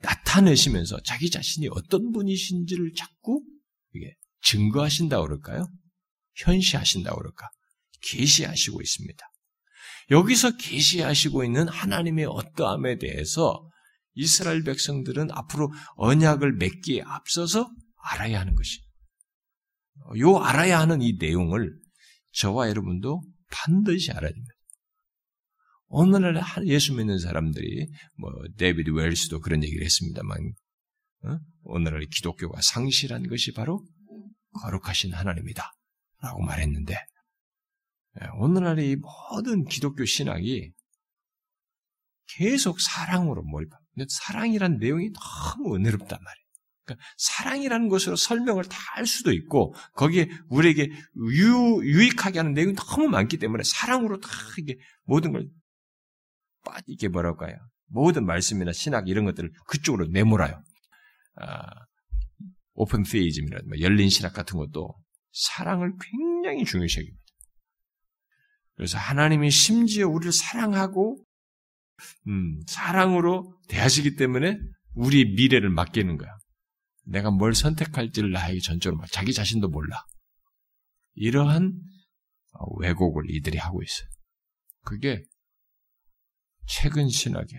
나타내시면서 자기 자신이 어떤 분이신지를 자꾸 이게 증거하신다 그럴까요? 현시하신다 그럴까? 계시하시고 있습니다. 여기서 계시하시고 있는 하나님의 어떠함에 대해서 이스라엘 백성들은 앞으로 언약을 맺기에 앞서서 알아야 하는 것이. 요 알아야 하는 이 내용을 저와 여러분도 반드시 알아야 됩니다. 오늘날 예수 믿는 사람들이 뭐 데이비드 웰스도 그런 얘기를 했습니다만 어? 오늘날 기독교가 상실한 것이 바로 거룩하신 하나님이다 라고 말했는데 예, 오늘날의 이 모든 기독교 신학이 계속 사랑으로 몰입합니다. 사랑이란 내용이 너무 은혜롭단 말이에요. 그러니까 사랑이라는 것으로 설명을 다 할 수도 있고 거기에 우리에게 유, 유익하게 하는 내용이 너무 많기 때문에 사랑으로 다 이게 모든 걸 빠지게 뭐랄까요? 모든 말씀이나 신학 이런 것들을 그쪽으로 내몰아요. 아, 오픈 페이즘이라든가 뭐 열린 신학 같은 것도 사랑을 굉장히 중요시 여깁니다. 그래서 하나님이 심지어 우리를 사랑하고 음, 사랑으로 대하시기 때문에 우리 미래를 맡기는 거야. 내가 뭘 선택할지를 나에게 전적으로 자기 자신도 몰라. 이러한 왜곡을 이들이 하고 있어요. 그게 최근 신학에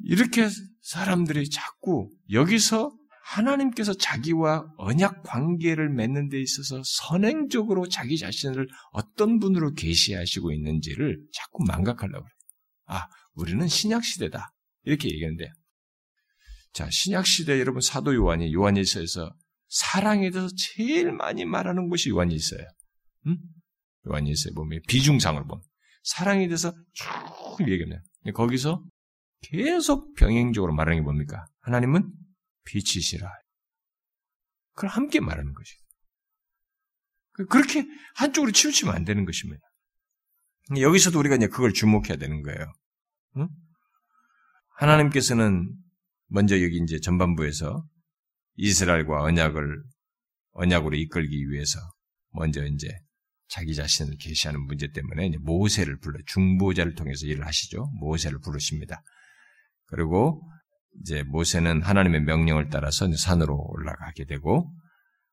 이렇게 사람들이 자꾸 여기서 하나님께서 자기와 언약 관계를 맺는 데 있어서 선행적으로 자기 자신을 어떤 분으로 계시하시고 있는지를 자꾸 망각하려고 그래요. 아, 우리는 신약 시대다. 이렇게 얘기하는데 자, 신약 시대 여러분 사도 요한이 요한일서에서 사랑에 대해서 제일 많이 말하는 곳이 요한일서예요. 응? 요한일서에 보면 비중상을 보면 사랑에 대해서 쭉 얘기해요. 거기서 계속 병행적으로 말하는 게 뭡니까? 하나님은 빛이시라. 그걸 함께 말하는 것이. 그렇게 한쪽으로 치우치면 안 되는 것입니다. 여기서도 우리가 이제 그걸 주목해야 되는 거예요. 응? 하나님께서는 먼저 여기 이제 전반부에서 이스라엘과 언약을 언약으로 이끌기 위해서 먼저 이제 자기 자신을 계시하는 문제 때문에 모세를 불러 중보자를 통해서 일을 하시죠. 모세를 부르십니다. 그리고 이제 모세는 하나님의 명령을 따라서 산으로 올라가게 되고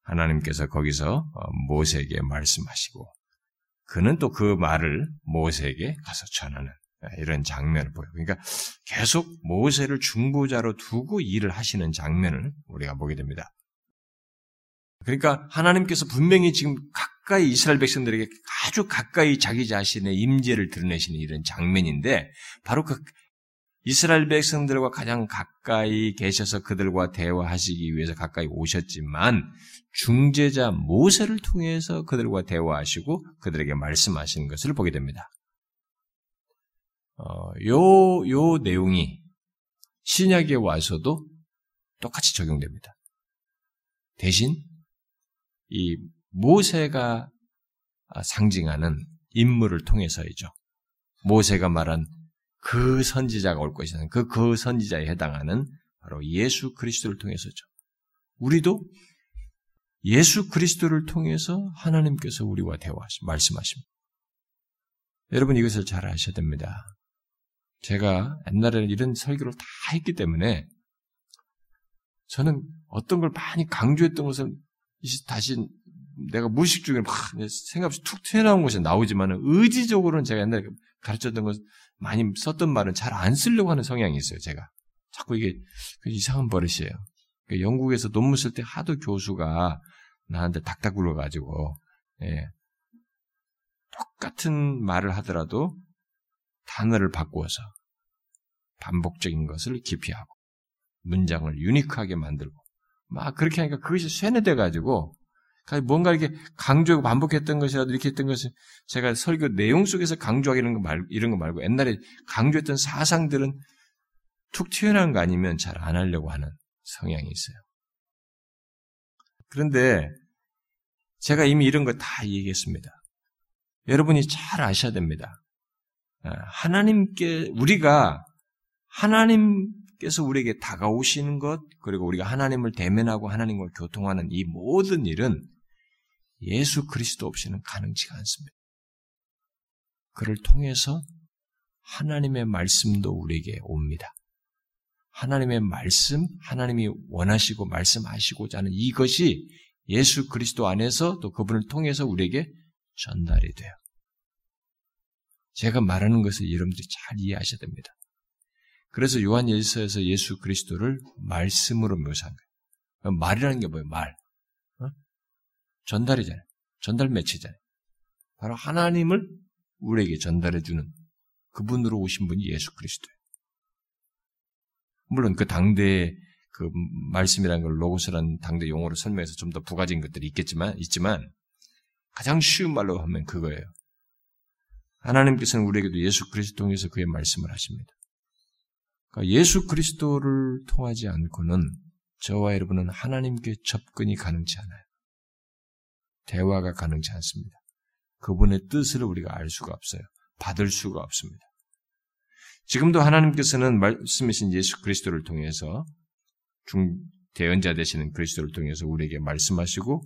하나님께서 거기서 어, 모세에게 말씀하시고 그는 또 그 말을 모세에게 가서 전하는 이런 장면을 보여요. 그러니까 계속 모세를 중보자로 두고 일을 하시는 장면을 우리가 보게 됩니다. 그러니까 하나님께서 분명히 지금 가까이 이스라엘 백성들에게 아주 가까이 자기 자신의 임재를 드러내시는 이런 장면인데 바로 그 이스라엘 백성들과 가장 가까이 계셔서 그들과 대화하시기 위해서 가까이 오셨지만 중재자 모세를 통해서 그들과 대화하시고 그들에게 말씀하시는 것을 보게 됩니다. 어, 요, 요 내용이 신약에 와서도 똑같이 적용됩니다. 대신 이 모세가 상징하는 인물을 통해서이죠. 모세가 말한 그 선지자가 올 것이라는 그, 그 선지자에 해당하는 바로 예수 그리스도를 통해서죠. 우리도 예수 그리스도를 통해서 하나님께서 우리와 대화하시, 말씀하십니다. 여러분 이것을 잘 아셔야 됩니다. 제가 옛날에는 이런 설교를 다 했기 때문에 저는 어떤 걸 많이 강조했던 것을 다시 내가 무의식 중에 막 생각 없이 툭 튀어나온 것이 나오지만 의지적으로는 제가 옛날에 가르쳤던 것 많이 썼던 말은 잘 안 쓰려고 하는 성향이 있어요, 제가. 자꾸 이게 그 이상한 버릇이에요. 그러니까 영국에서 논문 쓸 때 하도 교수가 나한테 닥닥 굴러가지고, 예. 똑같은 말을 하더라도 단어를 바꾸어서 반복적인 것을 기피하고 문장을 유니크하게 만들고 막 그렇게 하니까 그것이 쇠뇌돼 가지고 뭔가 이렇게 강조하고 반복했던 것이라도 이렇게 했던 것을 제가 설교 내용 속에서 강조하기 이런 거 말고 이런 거 말고 옛날에 강조했던 사상들은 툭 튀어나온 거 아니면 잘 안 하려고 하는 성향이 있어요. 그런데 제가 이미 이런 거 다 얘기했습니다. 여러분이 잘 아셔야 됩니다. 아, 하나님께 우리가 하나님께서 우리에게 다가오시는 것 그리고 우리가 하나님을 대면하고 하나님과 교통하는 이 모든 일은 예수 그리스도 없이는 가능치가 않습니다. 그를 통해서 하나님의 말씀도 우리에게 옵니다. 하나님의 말씀, 하나님이 원하시고 말씀하시고자 하는 이것이 예수 그리스도 안에서 또 그분을 통해서 우리에게 전달이 돼요. 제가 말하는 것을 여러분들이 잘 이해하셔야 됩니다. 그래서 요한 일서에서 예수 그리스도를 말씀으로 묘사한 거예요. 말이라는 게 뭐예요? 말. 어? 전달이잖아요. 전달 매체잖아요. 바로 하나님을 우리에게 전달해주는 그분으로 오신 분이 예수 그리스도예요. 물론 그 당대의 그 말씀이라는 걸 로고스라는 당대 용어로 설명해서 좀 더 부가적인 것들이 있겠지만 있지만 가장 쉬운 말로 하면 그거예요. 하나님께서는 우리에게도 예수 그리스도 통해서 그의 말씀을 하십니다. 그러니까 예수 그리스도를 통하지 않고는 저와 여러분은 하나님께 접근이 가능치 않아요. 대화가 가능치 않습니다. 그분의 뜻을 우리가 알 수가 없어요. 받을 수가 없습니다. 지금도 하나님께서는 말씀이신 예수 그리스도를 통해서 중 대언자 되시는 그리스도를 통해서 우리에게 말씀하시고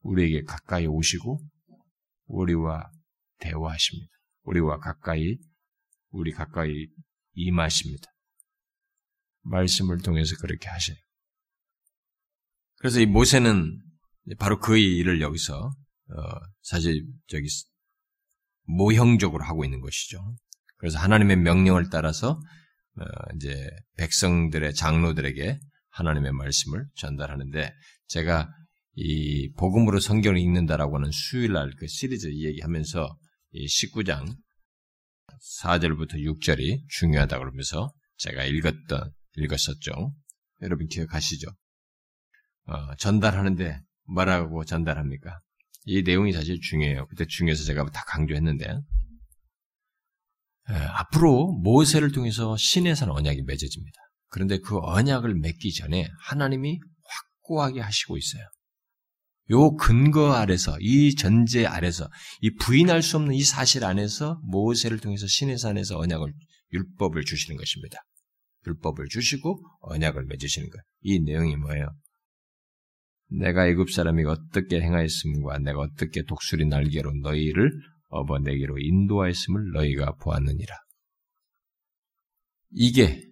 우리에게 가까이 오시고 우리와 대화하십니다. 우리와 가까이 우리 가까이 임하십니다. 말씀을 통해서 그렇게 하셔요. 그래서 이 모세는 바로 그 일을 여기서 어, 사실 저기 모형적으로 하고 있는 것이죠. 그래서 하나님의 명령을 따라서 어, 이제 백성들의 장로들에게 하나님의 말씀을 전달하는데 제가 이 복음으로 성경을 읽는다라고 하는 수요일 날 그 시리즈 얘기하면서 이 19장 4절부터 6절이 중요하다 그러면서 제가 읽었던 읽었었죠. 여러분 기억하시죠? 어, 전달하는데 뭐라고 전달합니까? 이 내용이 사실 중요해요. 그때 중요해서 제가 다 강조했는데 에, 앞으로 모세를 통해서 산 언약이 맺어집니다. 그런데 그 언약을 맺기 전에 하나님이 확고하게 하시고 있어요. 요 근거 아래서, 이 전제 아래서, 이 부인할 수 없는 이 사실 안에서 모세를 통해서 신의 산에서 언약을, 율법을 주시는 것입니다. 율법을 주시고 언약을 맺으시는 것. 이 내용이 뭐예요? 내가 애굽 사람이 어떻게 행하였음과 내가 어떻게 독수리 날개로 너희를 업어내기로 인도하였음을 너희가 보았느니라. 이게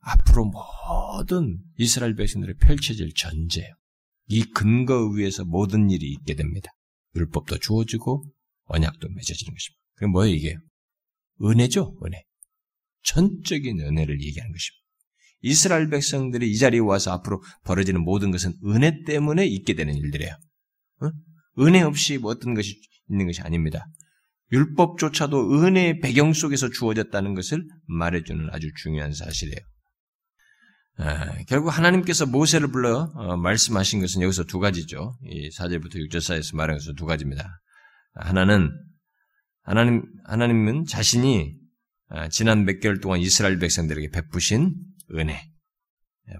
앞으로 모든 이스라엘 백성들의 펼쳐질 전제예요. 이 근거 위에서 모든 일이 있게 됩니다. 율법도 주어지고 언약도 맺어지는 것입니다. 그게 뭐예요 이게? 은혜죠, 은혜. 전적인 은혜를 얘기하는 것입니다. 이스라엘 백성들이 이 자리에 와서 앞으로 벌어지는 모든 것은 은혜 때문에 있게 되는 일들이에요. 어? 은혜 없이 뭐 어떤 것이 있는 것이 아닙니다. 율법조차도 은혜의 배경 속에서 주어졌다는 것을 말해주는 아주 중요한 사실이에요. 아, 결국 하나님께서 모세를 불러 어, 말씀하신 것은 여기서 두 가지죠. 이 4절부터 6절 사이에서 말한 것은 두 가지입니다. 하나는 하나님 하나님은 자신이 아, 지난 몇 개월 동안 이스라엘 백성들에게 베푸신 은혜,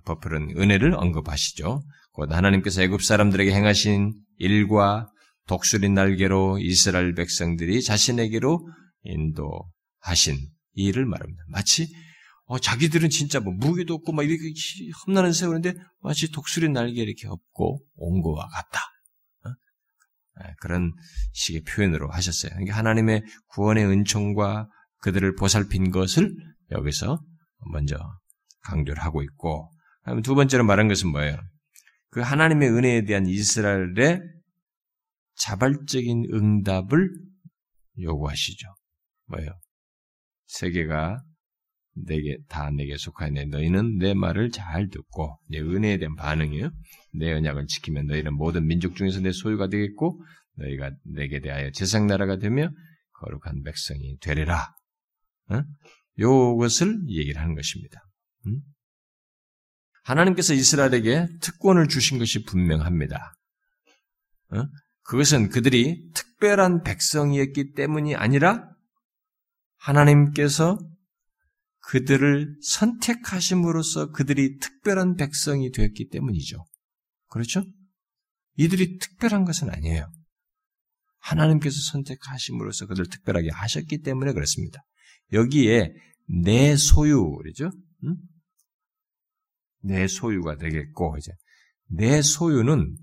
버플은 은혜를 언급하시죠. 곧 하나님께서 애굽 사람들에게 행하신 일과 독수리 날개로 이스라엘 백성들이 자신에게로 인도하신 일을 말합니다. 마치 어, 자기들은 진짜 뭐 무기도 없고 막 이렇게 험난한 세월인데 마치 독수리 날개 이렇게 없고 온 것과 같다. 어? 네, 그런 식의 표현으로 하셨어요. 그러니까 하나님의 구원의 은총과 그들을 보살핀 것을 여기서 먼저 강조를 하고 있고, 두 번째로 말한 것은 뭐예요? 그 하나님의 은혜에 대한 이스라엘의 자발적인 응답을 요구하시죠. 뭐예요? 세계가 내게 다 내게 속하네. 너희는 내 말을 잘 듣고 내 은혜에 대한 반응이에요. 내 언약을 지키면 너희는 모든 민족 중에서 내 소유가 되겠고 너희가 내게 대하여 제상 나라가 되며 거룩한 백성이 되리라. 어? 요것을 얘기를 하는 것입니다. 음? 하나님께서 이스라엘에게 특권을 주신 것이 분명합니다. 어? 그것은 그들이 특별한 백성이었기 때문이 아니라 하나님께서 그들을 선택하심으로써 그들이 특별한 백성이 되었기 때문이죠. 그렇죠? 이들이 특별한 것은 아니에요. 하나님께서 선택하심으로써 그들을 특별하게 하셨기 때문에 그렇습니다. 여기에 내 소유, 그죠? 응? 내 소유가 되겠고, 이제, 내 소유는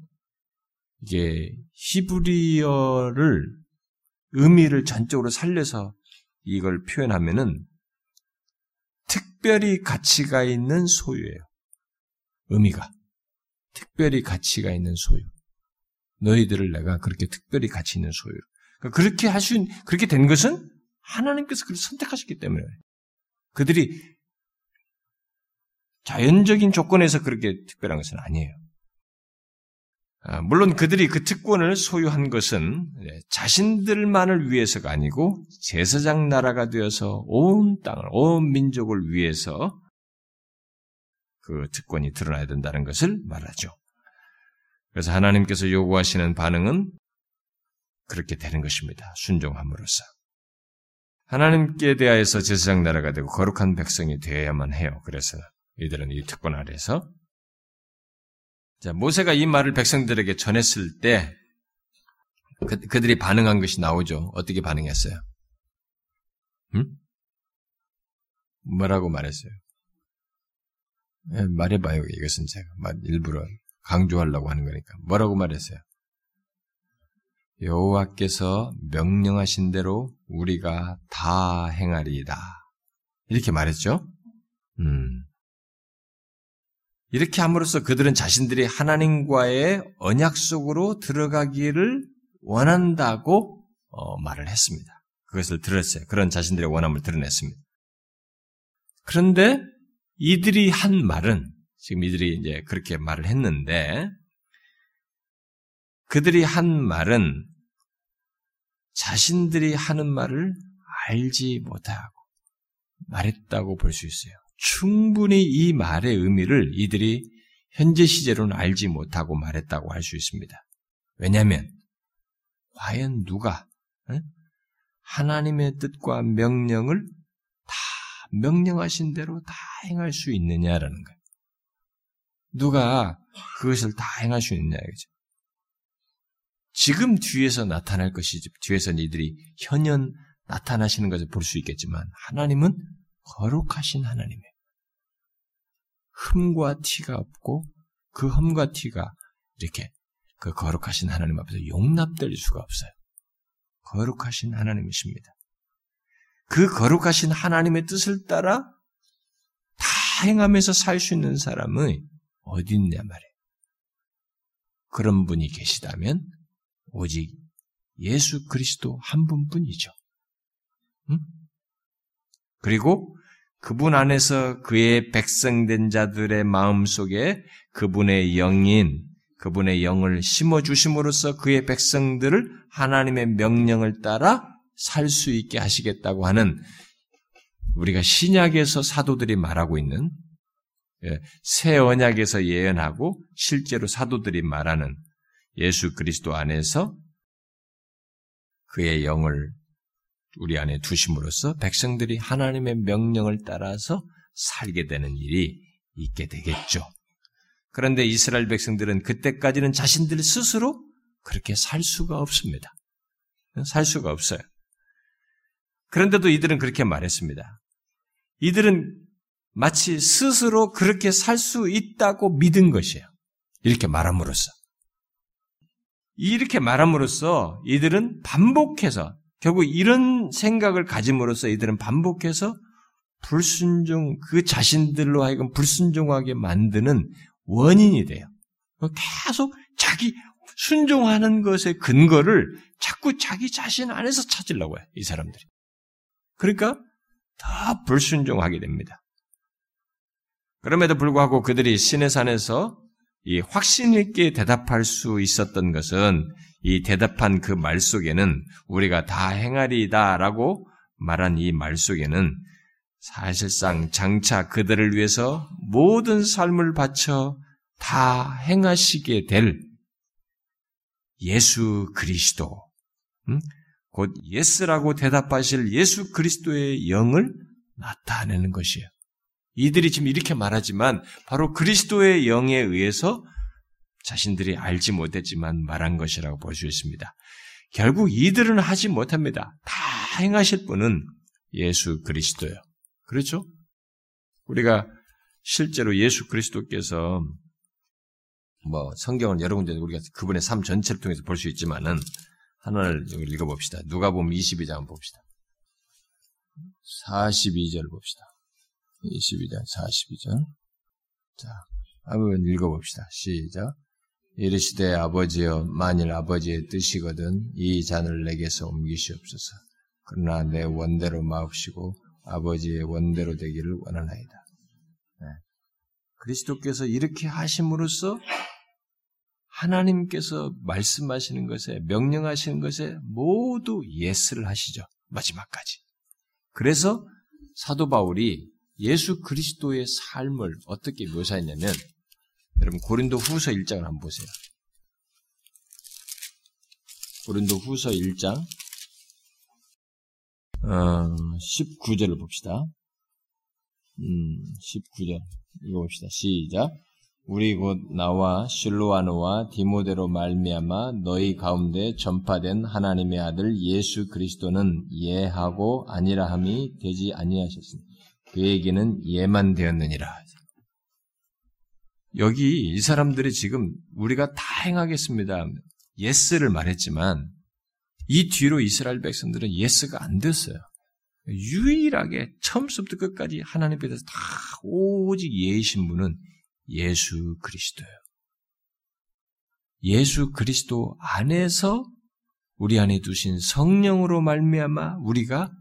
이게 히브리어를 의미를 전적으로 살려서 이걸 표현하면은 특별히 가치가 있는 소유예요. 의미가. 특별히 가치가 있는 소유. 너희들을 내가 그렇게 특별히 가치 있는 소유. 그러니까 그렇게 하신, 그렇게 된 것은 하나님께서 그를 선택하셨기 때문에. 그들이 자연적인 조건에서 그렇게 특별한 것은 아니에요. 아, 물론 그들이 그 특권을 소유한 것은 자신들만을 위해서가 아니고 제사장 나라가 되어서 온 땅을, 온 민족을 위해서 그 특권이 드러나야 된다는 것을 말하죠. 그래서 하나님께서 요구하시는 반응은 그렇게 되는 것입니다. 순종함으로써. 하나님께 대하여서 제사장 나라가 되고 거룩한 백성이 되어야만 해요. 그래서 이들은 이 특권 아래서 자, 모세가 이 말을 백성들에게 전했을 때 그, 그들이 반응한 것이 나오죠. 어떻게 반응했어요? 응? 뭐라고 말했어요? 네, 말해봐요. 이것은 제가 일부러 강조하려고 하는 거니까. 뭐라고 말했어요? 여호와께서 명령하신 대로 우리가 다 행하리이다. 이렇게 말했죠? 음. 이렇게 함으로써 그들은 자신들이 하나님과의 언약 속으로 들어가기를 원한다고 어, 말을 했습니다. 그것을 들었어요. 그런 자신들의 원함을 드러냈습니다. 그런데 이들이 한 말은 지금 이들이 이제 그렇게 말을 했는데 그들이 한 말은 자신들이 하는 말을 알지 못하고 말했다고 볼 수 있어요. 충분히 이 말의 의미를 이들이 현재 시제로는 알지 못하고 말했다고 할 수 있습니다. 왜냐하면 과연 누가 하나님의 뜻과 명령을 다 명령하신 대로 다 행할 수 있느냐라는 거예요. 누가 그것을 다 행할 수 있느냐 이거죠. 지금 뒤에서 나타날 것이지 뒤에서 이들이 현연 나타나시는 것을 볼 수 있겠지만 하나님은 거룩하신 하나님이에요. 흠과 티가 없고 그 흠과 티가 이렇게 그 거룩하신 하나님 앞에서 용납될 수가 없어요. 거룩하신 하나님이십니다. 그 거룩하신 하나님의 뜻을 따라 다 행하면서 살 수 있는 사람은 어디 있냐 말이에요. 그런 분이 계시다면 오직 예수 그리스도 한 분뿐이죠. 응? 그리고 그분 안에서 그의 백성된 자들의 마음 속에 그분의 영인, 그분의 영을 심어주심으로써 그의 백성들을 하나님의 명령을 따라 살 수 있게 하시겠다고 하는 우리가 신약에서 사도들이 말하고 있는 예, 새 언약에서 예언하고 실제로 사도들이 말하는 예수 그리스도 안에서 그의 영을 우리 안에 두심으로써 백성들이 하나님의 명령을 따라서 살게 되는 일이 있게 되겠죠. 그런데 이스라엘 백성들은 그때까지는 자신들 스스로 그렇게 살 수가 없습니다. 살 수가 없어요. 그런데도 이들은 그렇게 말했습니다. 이들은 마치 스스로 그렇게 살 수 있다고 믿은 것이에요. 이렇게 말함으로써. 이렇게 말함으로써 이들은 반복해서 결국 이런 생각을 가짐으로써 이들은 반복해서 불순종, 그 자신들로 하여금 불순종하게 만드는 원인이 돼요. 계속 자기 순종하는 것의 근거를 자꾸 자기 자신 안에서 찾으려고 해요. 이 사람들이. 그러니까 다 불순종하게 됩니다. 그럼에도 불구하고 그들이 신의 산에서 이 확신 있게 대답할 수 있었던 것은 이 대답한 그 말 속에는 우리가 다 행하리다라고 말한 이 말 속에는 사실상 장차 그들을 위해서 모든 삶을 바쳐 다 행하시게 될 예수 그리스도, 음? 곧 yes라고 대답하실 예수 그리스도의 영을 나타내는 것이에요. 이들이 지금 이렇게 말하지만 바로 그리스도의 영에 의해서 자신들이 알지 못했지만 말한 것이라고 볼 수 있습니다. 결국 이들은 하지 못합니다. 다 행하실 분은 예수 그리스도예요. 그렇죠? 우리가 실제로 예수 그리스도께서 뭐 성경을 여러 군데 우리가 그분의 삶 전체를 통해서 볼 수 있지만은 하나를 읽어봅시다. 누가 보면 22장 봅시다. 42절 봅시다. 22장 42절. 자, 한번 읽어봅시다. 시작. 이르시되 아버지여 만일 아버지의 뜻이거든 이 잔을 내게서 옮기시옵소서. 그러나 내 원대로 마옵시고 아버지의 원대로 되기를 원하나이다. 네. 그리스도께서 이렇게 하심으로써 하나님께서 말씀하시는 것에 명령하시는 것에 모두 예스를 하시죠. 마지막까지. 그래서 사도 바울이 예수 그리스도의 삶을 어떻게 묘사했냐면 여러분 고린도 후서 1장을 한번 보세요. 고린도 후서 1장 어, 19절을 봅시다. 음, 19절 읽어봅시다. 시작. 우리 곧 나와 실로아노와 디모데로 말미암아 너희 가운데 전파된 하나님의 아들 예수 그리스도는 예하고 아니라함이 되지 아니하셨으니 그에게는 예만 되었느니라. 여기 이 사람들이 지금 우리가 다 행하겠습니다. yes를 말했지만 이 뒤로 이스라엘 백성들은 yes가 안 됐어요. 유일하게 처음부터 끝까지 하나님 앞에서 다 오직 예이신 분은 예수 그리스도예요. 예수 그리스도 안에서 우리 안에 두신 성령으로 말미암아 우리가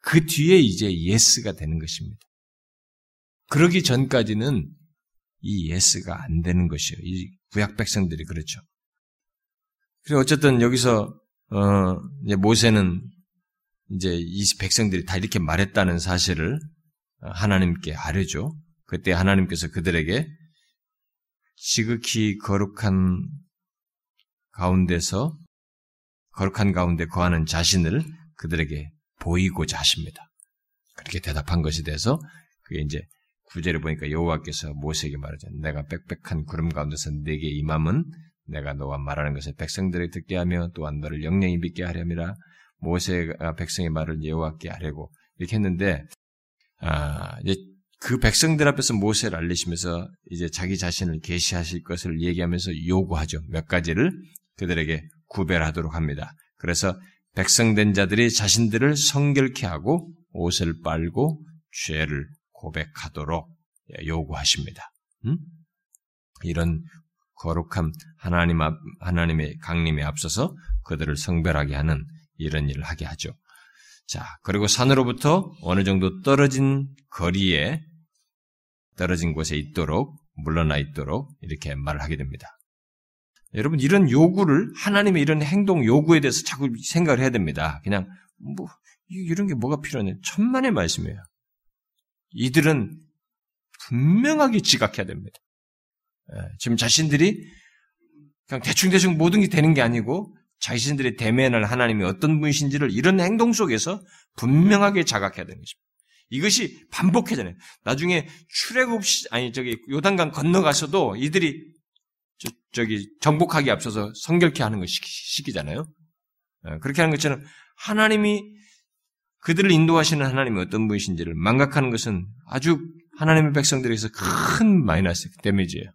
그 뒤에 이제 yes가 되는 것입니다. 그러기 전까지는 이 yes가 안 되는 것이에요. 이 구약 백성들이 그렇죠. 그리고 어쨌든 여기서 어, 이제 모세는 이제 이 백성들이 다 이렇게 말했다는 사실을 하나님께 아뢰죠. 그때 하나님께서 그들에게 지극히 거룩한 가운데서 거룩한 가운데 거하는 자신을 그들에게 보이고자 하십니다. 그렇게 대답한 것에 대해서 그게 이제 구제를 보니까 여호와께서 모세에게 말하죠. 내가 빽빽한 구름 가운데서 내게 임함은 내가 너와 말하는 것을 백성들에게 듣게 하며 또한 너를 영영히 믿게 하려니라. 모세가 백성의 말을 여호와께 하려고 이렇게 했는데 아, 이제 그 백성들 앞에서 모세를 알리시면서 이제 자기 자신을 계시하실 것을 얘기하면서 요구하죠. 몇 가지를 그들에게 구별하도록 합니다. 그래서 백성된 자들이 자신들을 성결케 하고 옷을 빨고 죄를 고백하도록 요구하십니다. 음? 이런 거룩함 하나님 앞, 하나님의 강림에 앞서서 그들을 성별하게 하는 이런 일을 하게 하죠. 자, 그리고 산으로부터 어느 정도 떨어진 거리에 떨어진 곳에 있도록 물러나 있도록 이렇게 말을 하게 됩니다. 여러분 이런 요구를 하나님의 이런 행동 요구에 대해서 자꾸 생각을 해야 됩니다. 그냥 뭐 이런 게 뭐가 필요하냐 천만의 말씀이에요. 이들은 분명하게 지각해야 됩니다. 예, 지금 자신들이 그냥 대충대충 모든 게 되는 게 아니고 자신들의 대면할 하나님이 어떤 분이신지를 이런 행동 속에서 분명하게 자각해야 되는 것입니다. 이것이 반복해잖아요. 나중에 출애굽 아니 저기 요단강 건너가서도 이들이 저, 기 정복하기 앞서서 성결케 하는 거 시키, 시키잖아요. 예, 그렇게 하는 것처럼 하나님이 그들을 인도하시는 하나님이 어떤 분이신지를 망각하는 것은 아주 하나님의 백성들에게서 큰 마이너스 데미지예요.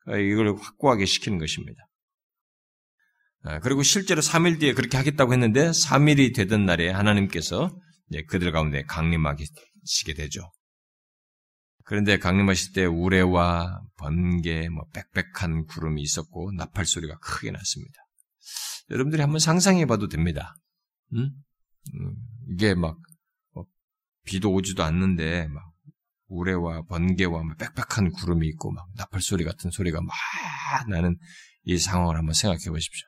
그러니까 이걸 확고하게 시키는 것입니다. 아, 그리고 실제로 3일 뒤에 그렇게 하겠다고 했는데 3일이 되던 날에 하나님께서 그들 가운데 강림하시게 되죠. 그런데 강림하실 때 우레와 번개, 뭐 빽빽한 구름이 있었고 나팔 소리가 크게 났습니다. 여러분들이 한번 상상해 봐도 됩니다. 음? 음, 이게 막뭐 비도 오지도 않는데 막 우레와 번개와 막 빽빽한 구름이 있고 막 나팔 소리 같은 소리가 막 나는 이 상황을 한번 생각해 보십시오.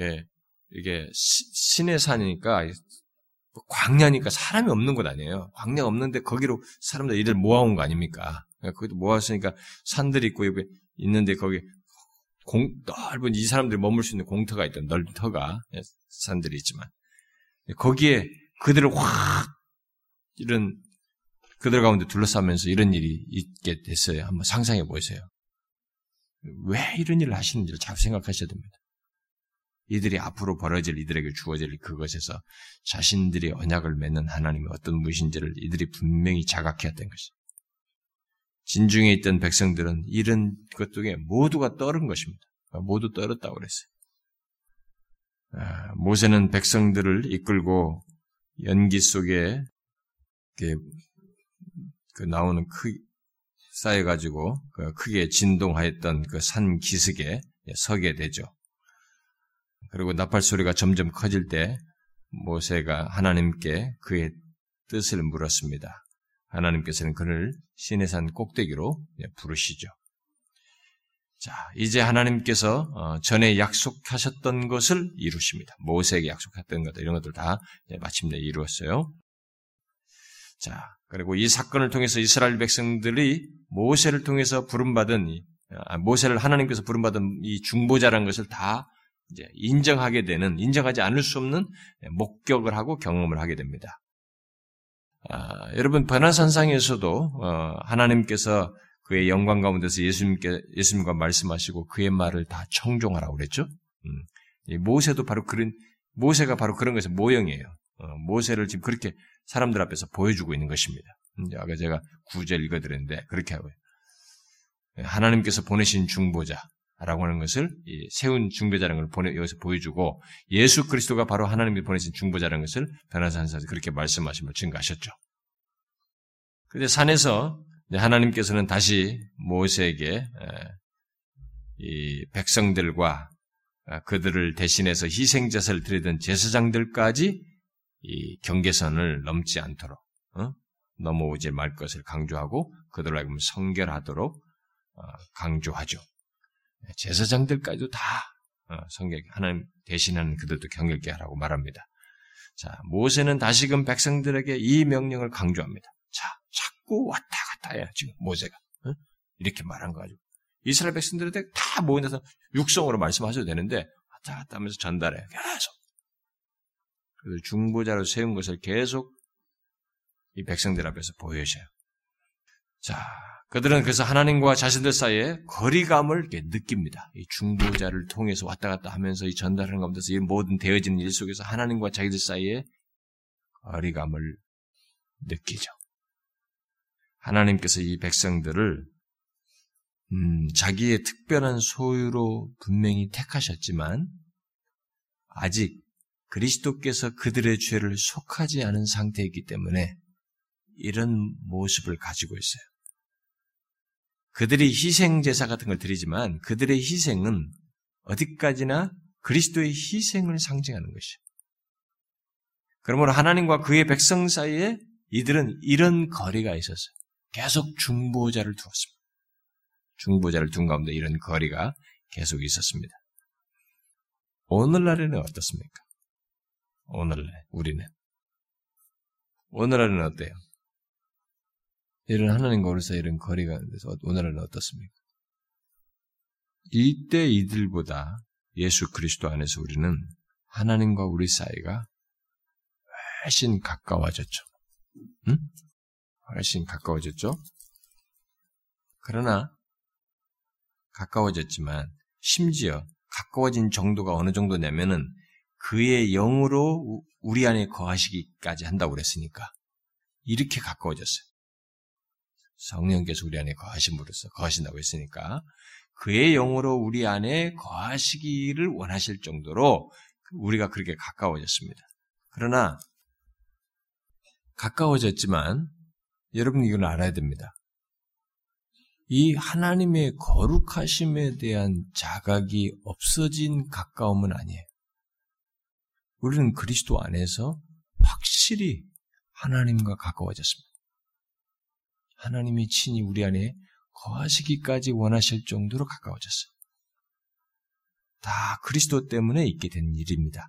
예, 이게 신의 산이니까 광야니까 사람이 없는 곳 아니에요. 광야 없는데 거기로 사람들 이들 모아온 거 아닙니까? 거기도 모았으니까 산들이 있고 여기 있는데 거기 공, 넓은 이 사람들이 머물 수 있는 공터가 있던 넓은 터가 예, 산들이 있지만 거기에 그들을 확 이런 그들 가운데 둘러싸면서 이런 일이 있게 됐어요. 한번 상상해 보세요. 왜 이런 일을 하시는지를 잘 생각하셔야 됩니다. 이들이 앞으로 벌어질 이들에게 주어질 그것에서 자신들이 언약을 맺는 하나님의 어떤 무신지를 이들이 분명히 자각해야 된 것이죠. 진중에 있던 백성들은 이런 것 중에 모두가 떨은 것입니다. 모두 떨었다고 그랬어요. 아, 모세는 백성들을 이끌고 연기 속에 그 나오는 크 쌓여가지고 그 크게 진동하였던 그 산 기슭에 서게 되죠. 그리고 나팔 소리가 점점 커질 때 모세가 하나님께 그의 뜻을 물었습니다. 하나님께서는 그를 시내산 꼭대기로 부르시죠. 자, 이제 하나님께서 어, 전에 약속하셨던 것을 이루십니다. 모세에게 약속했던 것들 이런 것들 다 마침내 이루었어요. 자, 그리고 이 사건을 통해서 이스라엘 백성들이 모세를 통해서 부름받은 아, 모세를 하나님께서 부름받은 이 중보자라는 것을 다 이제 인정하게 되는 인정하지 않을 수 없는 목격을 하고 경험을 하게 됩니다. 아, 여러분 변화산상에서도 어, 하나님께서 그의 영광 가운데서 예수님께 예수님과 말씀하시고 그의 말을 다 청종하라고 그랬죠. 음, 모세도 바로 그런 모세가 바로 그런 것의 모형이에요. 어, 모세를 지금 그렇게 사람들 앞에서 보여주고 있는 것입니다. 음, 아까 제가 구절 읽어드렸는데 그렇게 하고요. 하나님께서 보내신 중보자라고 하는 것을 세운 중보자라는 걸 보내, 여기서 보여주고 예수 그리스도가 바로 하나님이 보내신 중보자라는 것을 변화산사에서 그렇게 말씀하심을 증거하셨죠. 그런데 산에서 하나님께서는 다시 모세에게 이 백성들과 그들을 대신해서 희생 제사를 드리던 제사장들까지 이 경계선을 넘지 않도록 어? 넘어오지 말 것을 강조하고 하여금 성결하도록 어, 강조하죠. 제사장들까지도 다 어, 성결 하나님 대신하는 그들도 경결케 하라고 말합니다. 자 모세는 다시금 백성들에게 이 명령을 강조합니다. 자 자꾸 왔다 갔다 해야 지금 모세가 어? 이렇게 말한 거 가지고 이스라엘 백성들한테 다 모여서 육성으로 말씀하셔도 되는데 왔다 갔다 하면서 전달해 계속 그들 중보자로 세운 것을 계속 이 백성들 앞에서 보여줘요. 자, 그들은 그래서 하나님과 자신들 사이에 거리감을 느낍니다. 이 중보자를 통해서 왔다 갔다 하면서 이 전달하는 가운데서 이 모든 되어지는 일 속에서 하나님과 자기들 사이에 거리감을 느끼죠. 하나님께서 이 백성들을 음, 자기의 특별한 소유로 분명히 택하셨지만 아직 그리스도께서 그들의 죄를 속하지 않은 상태이기 때문에 이런 모습을 가지고 있어요. 그들이 희생 제사 같은 걸 드리지만 그들의 희생은 어디까지나 그리스도의 희생을 상징하는 것이죠. 그러므로 하나님과 그의 백성 사이에 이들은 이런 거리가 있었어요. 계속 중보자를 두었습니다. 중보자를 둔 가운데 이런 거리가 계속 있었습니다. 오늘날에는 어떻습니까? 오늘날 우리는 오늘날은 어때요? 이런 하나님과 우리 사이 이런 거리가 있는데서 오늘날은 어떻습니까? 이때 이들보다 예수 그리스도 안에서 우리는 하나님과 우리 사이가 훨씬 가까워졌죠. 응? 훨씬 가까워졌죠? 그러나 가까워졌지만 심지어 가까워진 정도가 어느 정도냐면은 그의 영으로 우리 안에 거하시기까지 한다고 그랬으니까 이렇게 가까워졌어요. 성령께서 우리 안에 거하심으로써 거하신다고 했으니까 그의 영으로 우리 안에 거하시기를 원하실 정도로 우리가 그렇게 가까워졌습니다. 그러나 가까워졌지만 여러분 이걸 알아야 됩니다. 이 하나님의 거룩하심에 대한 자각이 없어진 가까움은 아니에요. 우리는 그리스도 안에서 확실히 하나님과 가까워졌습니다. 하나님이 친히 우리 안에 거하시기까지 원하실 정도로 가까워졌어요. 다 그리스도 때문에 있게 된 일입니다.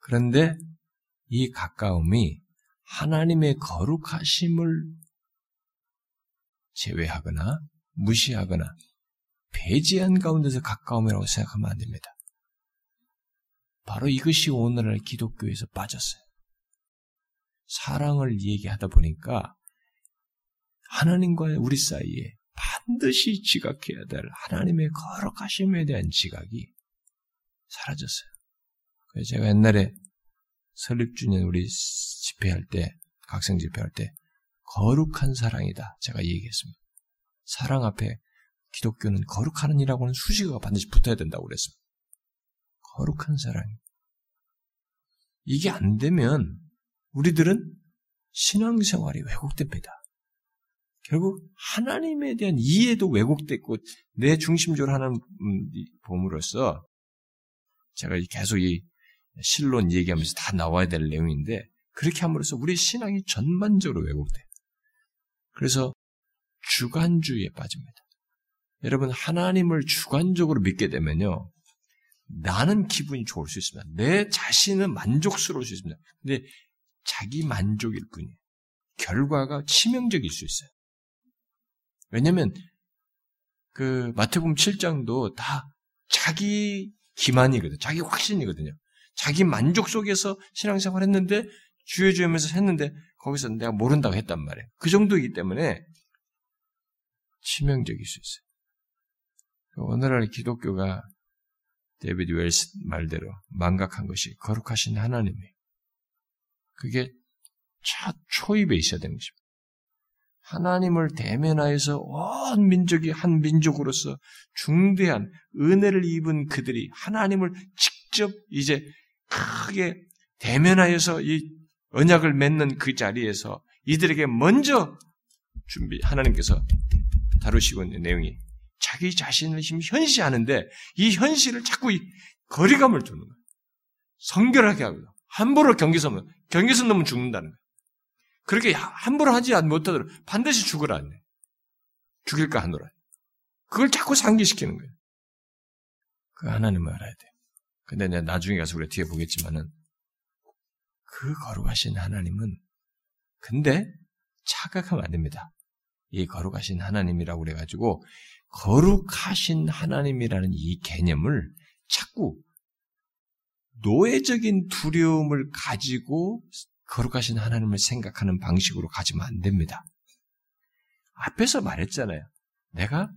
그런데 이 가까움이 하나님의 거룩하심을 제외하거나 무시하거나 배제한 가운데서 가까움이라고 생각하면 안 됩니다. 바로 이것이 오늘날 기독교에서 빠졌어요. 사랑을 얘기하다 보니까 하나님과 우리 사이에 반드시 지각해야 될 하나님의 거룩하심에 대한 지각이 사라졌어요. 그래서 제가 옛날에 설립주년 우리 집회할 때, 각성 집회할 때, 거룩한 사랑이다. 제가 얘기했습니다. 사랑 앞에 기독교는 거룩하는이라고 하는 수식어가 반드시 붙어야 된다고 그랬습니다. 거룩한 사랑. 이게 안 되면 우리들은 신앙생활이 왜곡됩니다. 결국 하나님에 대한 이해도 왜곡됐고 내 중심적으로 하는 음, 봄으로써 제가 계속 이 실론 얘기하면서 다 나와야 될 내용인데 그렇게 함으로써 우리 신앙이 전반적으로 왜곡돼요. 그래서 주관주의에 빠집니다. 여러분 하나님을 주관적으로 믿게 되면요. 나는 기분이 좋을 수 있습니다. 내 자신은 만족스러울 수 있습니다. 근데 자기 만족일 뿐이에요. 결과가 치명적일 수 있어요. 왜냐면 그 마태복음 7장도 다 자기 기만이거든. 자기 확신이거든요. 자기 만족 속에서 신앙생활 했는데 주여 주여면서 했는데 거기서 내가 모른다고 했단 말이에요. 그 정도이기 때문에 치명적일 수 있어요. 오늘날 기독교가 데비드 웰스 말대로 망각한 것이 거룩하신 하나님이 그게 첫 초입에 있어야 되는 것입니다. 하나님을 대면하여서 온 민족이 한 민족으로서 중대한 은혜를 입은 그들이 하나님을 직접 이제 크게 대면하여서 이 언약을 맺는 그 자리에서 이들에게 먼저 준비, 하나님께서 다루시고 있는 내용이 자기 자신을 지금 현시하는데 이 현실을 자꾸 이 거리감을 두는 거예요. 성결하게 하고 함부로 경계선 넘으면 경계선 넘으면 죽는다는 거예요. 그렇게 함부로 하지 못하도록 반드시 죽으라. 죽일까 하노라. 그걸 자꾸 상기시키는 거예요. 그 하나님을 알아야 돼. 근데 내가 나중에 가서 우리가 뒤에 보겠지만은 그 거룩하신 하나님은 근데 착각하면 안 됩니다. 이 거룩하신 하나님이라고 그래가지고 거룩하신 하나님이라는 이 개념을 자꾸 노예적인 두려움을 가지고 거룩하신 하나님을 생각하는 방식으로 가지면 안 됩니다. 앞에서 말했잖아요. 내가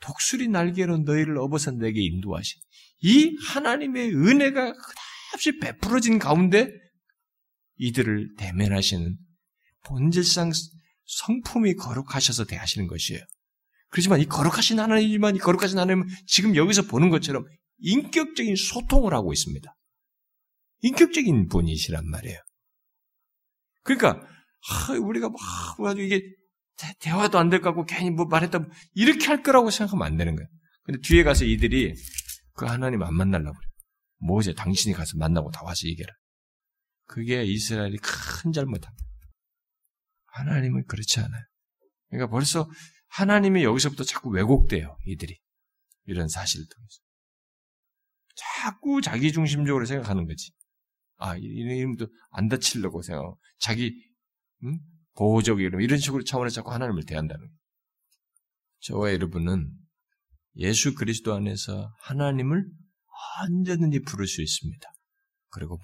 독수리 날개로 너희를 업어서 내게 인도하신 이 하나님의 은혜가 끝없이 베풀어진 가운데 이들을 대면하시는 본질상 성품이 거룩하셔서 대하시는 것이에요. 그렇지만 이 거룩하신 하나님이지만 이 거룩하신 하나님은 지금 여기서 보는 것처럼 인격적인 소통을 하고 있습니다. 인격적인 분이시란 말이에요. 그러니까 아, 우리가 막 이게 대, 화도 안 될 것 같고 괜히 뭐 말했다 이렇게 할 거라고 생각하면 안 되는 거예요. 근데 뒤에 가서 이들이 그 하나님 안 만나려고 그래. 뭐제 당신이 가서 만나고 다 와서 얘기해라. 그게 이스라엘이 큰 잘못합니다. 하나님은 그렇지 않아요. 그러니까 벌써 하나님이 여기서부터 자꾸 왜곡돼요, 이들이. 이런 사실을 통해서. 자꾸 자기 중심적으로 생각하는 거지. 아, 이놈도 안 다치려고 생각하고, 자기, 음? 보호적 이름, 이런 식으로 차원에서 자꾸 하나님을 대한다는 거예요. 저와 여러분은 예수 그리스도 안에서 하나님을 언제든지 부를 수 있습니다. 그리고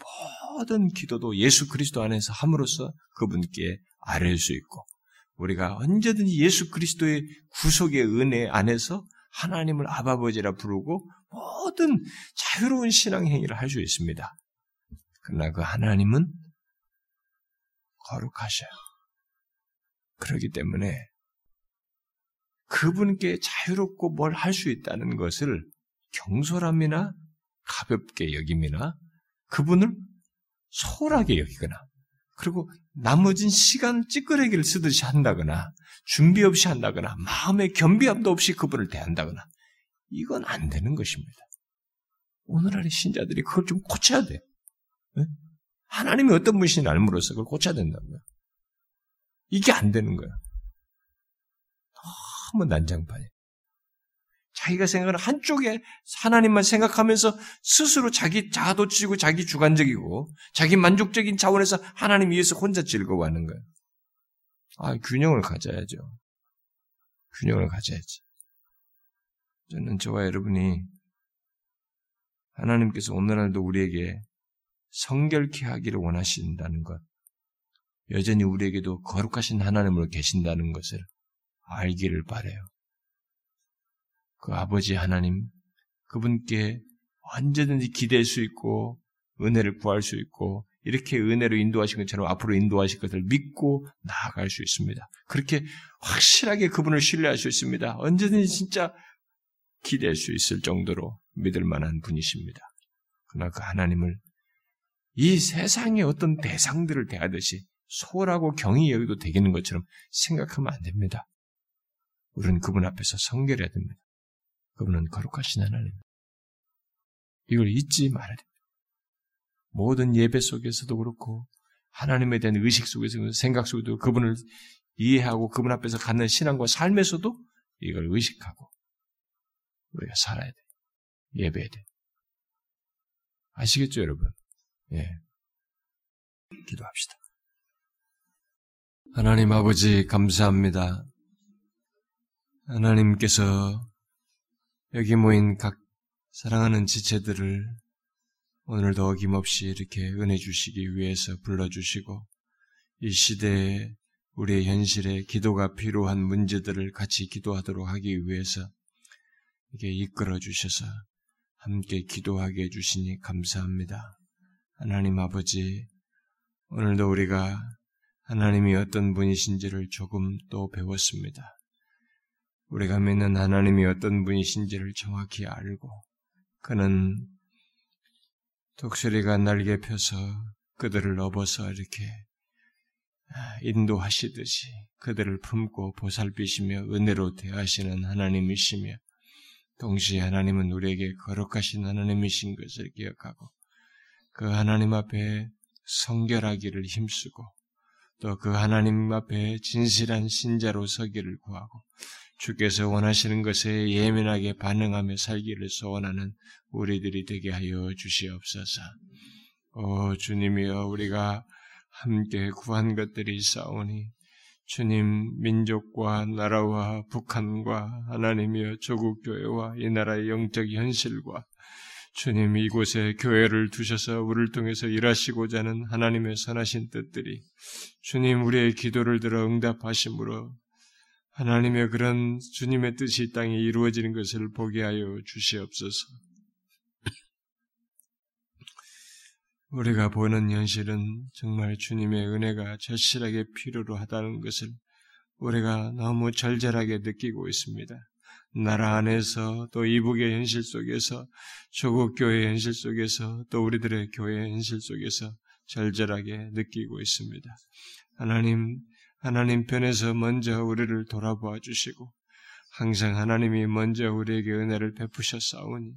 모든 기도도 예수 그리스도 안에서 함으로써 그분께 아뢰 수 있고 우리가 언제든지 예수 그리스도의 구속의 은혜 안에서 하나님을 아바버지라 부르고 모든 자유로운 신앙 행위를 할 수 있습니다. 그러나 그 하나님은 거룩하셔요. 그렇기 때문에 그분께 자유롭고 뭘 할 수 있다는 것을 경솔함이나 가볍게 여김이나 그분을 소홀하게 여기거나 그리고 나머진 시간 찌끄레기를 쓰듯이 한다거나 준비 없이 한다거나 마음의 겸비함도 없이 그분을 대한다거나 이건 안 되는 것입니다. 오늘날의 신자들이 그걸 좀 고쳐야 돼. 네? 하나님이 어떤 분이신지 알므로써 그걸 고쳐야 된다고요. 이게 안 되는 거야. 너무 난장판이야. 자기가 생각하는 한쪽에 하나님만 생각하면서 스스로 자기 자아도취고 자기 주관적이고 자기 만족적인 차원에서 하나님 위해서 혼자 즐거워하는 거예요. 아, 균형을 가져야죠. 균형을 가져야지. 저는 저와 여러분이 하나님께서 오늘날도 우리에게 성결케 하기를 원하신다는 것, 여전히 우리에게도 거룩하신 하나님으로 계신다는 것을 알기를 바래요. 그 아버지 하나님, 그분께 언제든지 기댈 수 있고, 은혜를 구할 수 있고, 이렇게 은혜로 인도하신 것처럼 앞으로 인도하실 것을 믿고 나아갈 수 있습니다. 그렇게 확실하게 그분을 신뢰할 수 있습니다. 언제든지 진짜 기댈 수 있을 정도로 믿을 만한 분이십니다. 그러나 그 하나님을 이 세상의 어떤 대상들을 대하듯이 소홀하고 경이 여기도 되겠는 것처럼 생각하면 안 됩니다. 우리는 그분 앞에서 성결해야 됩니다. 그분은 거룩하신 하나님. 이걸 잊지 말아야 됩니다. 모든 예배 속에서도 그렇고 하나님에 대한 의식 속에서 생각 속에도 그분을 이해하고 그분 앞에서 갖는 신앙과 삶에서도 이걸 의식하고 우리가 살아야 돼. 예배해야 돼. 아시겠죠, 여러분? 예. 기도합시다. 하나님 아버지, 감사합니다. 하나님께서 여기 모인 각 사랑하는 지체들을 오늘도 어김없이 이렇게 은혜 주시기 위해서 불러주시고 이 시대에 우리의 현실에 기도가 필요한 문제들을 같이 기도하도록 하기 위해서 이게 이끌어 주셔서 함께 기도하게 해주시니 감사합니다. 하나님 아버지, 오늘도 우리가 하나님이 어떤 분이신지를 조금 또 배웠습니다. 우리가 믿는 하나님이 어떤 분이신지를 정확히 알고, 그는 독수리가 날개 펴서 그들을 업어서 이렇게 인도하시듯이 그들을 품고 보살피시며 은혜로 대하시는 하나님이시며 동시에 하나님은 우리에게 거룩하신 하나님이신 것을 기억하고 그 하나님 앞에 성결하기를 힘쓰고 또 그 하나님 앞에 진실한 신자로 서기를 구하고 주께서 원하시는 것에 예민하게 반응하며 살기를 소원하는 우리들이 되게 하여 주시옵소서. 오 주님이여 우리가 함께 구한 것들이 있사오니 주님 민족과 나라와 북한과 하나님이여 조국 교회와 이 나라의 영적 현실과 주님 이곳에 교회를 두셔서 우리를 통해서 일하시고자 하는 하나님의 선하신 뜻들이 주님 우리의 기도를 들어 응답하심으로 하나님의 그런 주님의 뜻이 땅에 이루어지는 것을 보게 하여 주시옵소서. 우리가 보는 현실은 정말 주님의 은혜가 절실하게 필요로 하다는 것을 우리가 너무 절절하게 느끼고 있습니다. 나라 안에서 또 이북의 현실 속에서 조국 교회 현실 속에서 또 우리들의 교회 현실 속에서 절절하게 느끼고 있습니다. 하나님 하나님 편에서 먼저 우리를 돌아보아 주시고 항상 하나님이 먼저 우리에게 은혜를 베푸셨사오니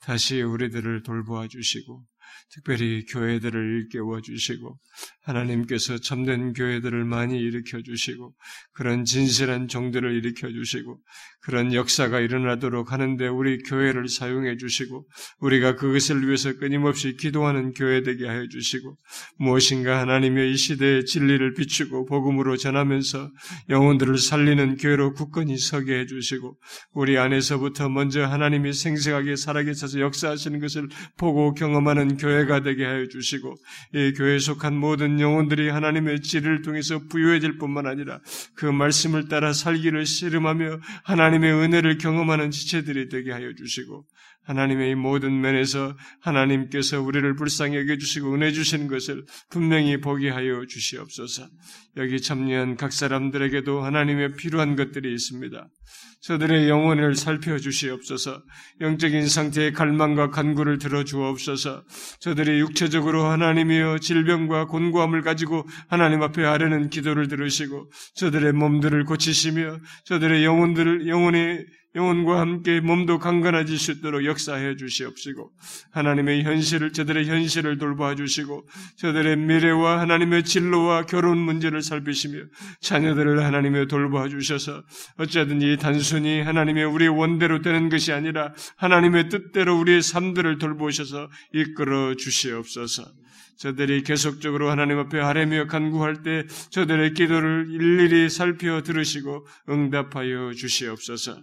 다시 우리들을 돌보아 주시고 특별히 교회들을 일깨워 주시고 하나님께서 참된 교회들을 많이 일으켜 주시고 그런 진실한 종들을 일으켜 주시고 그런 역사가 일어나도록 하는데 우리 교회를 사용해 주시고 우리가 그것을 위해서 끊임없이 기도하는 교회 되게 하여 주시고 무엇인가 하나님의 이 시대의 진리를 비추고 복음으로 전하면서 영혼들을 살리는 교회로 굳건히 서게 해 주시고 우리 안에서부터 먼저 하나님이 생생하게 살아계셔서 역사하시는 것을 보고 경험하는 교회가 되게 하여 주시고 이 교회에 속한 모든 영혼들이 하나님의 지를 통해서 부유해질 뿐만 아니라 그 말씀을 따라 살기를 씨름하며 하나님의 은혜를 경험하는 지체들이 되게 하여 주시고 하나님의 이 모든 면에서 하나님께서 우리를 불쌍히 여겨주시고 은혜 주시는 것을 분명히 보게 하여 주시옵소서. 여기 참여한 각 사람들에게도 하나님의 필요한 것들이 있습니다. 저들의 영혼을 살펴주시옵소서. 영적인 상태의 갈망과 간구를 들어주옵소서. 저들의 육체적으로 하나님이여 질병과 곤고함을 가지고 하나님 앞에 아뢰는 기도를 들으시고 저들의 몸들을 고치시며 저들의 영혼들을 영혼의 영혼과 함께 몸도 강건해질 수 있도록 역사해 주시옵시고 하나님의 현실을 저들의 현실을 돌봐 주시고 저들의 미래와 하나님의 진로와 결혼 문제를 살피시며 자녀들을 하나님의 돌봐 주셔서 어쩌든지 단순히 하나님의 우리의 원대로 되는 것이 아니라 하나님의 뜻대로 우리의 삶들을 돌보셔서 이끌어 주시옵소서. 저들이 계속적으로 하나님 앞에 하래며 간구할 때 저들의 기도를 일일이 살펴 들으시고 응답하여 주시옵소서.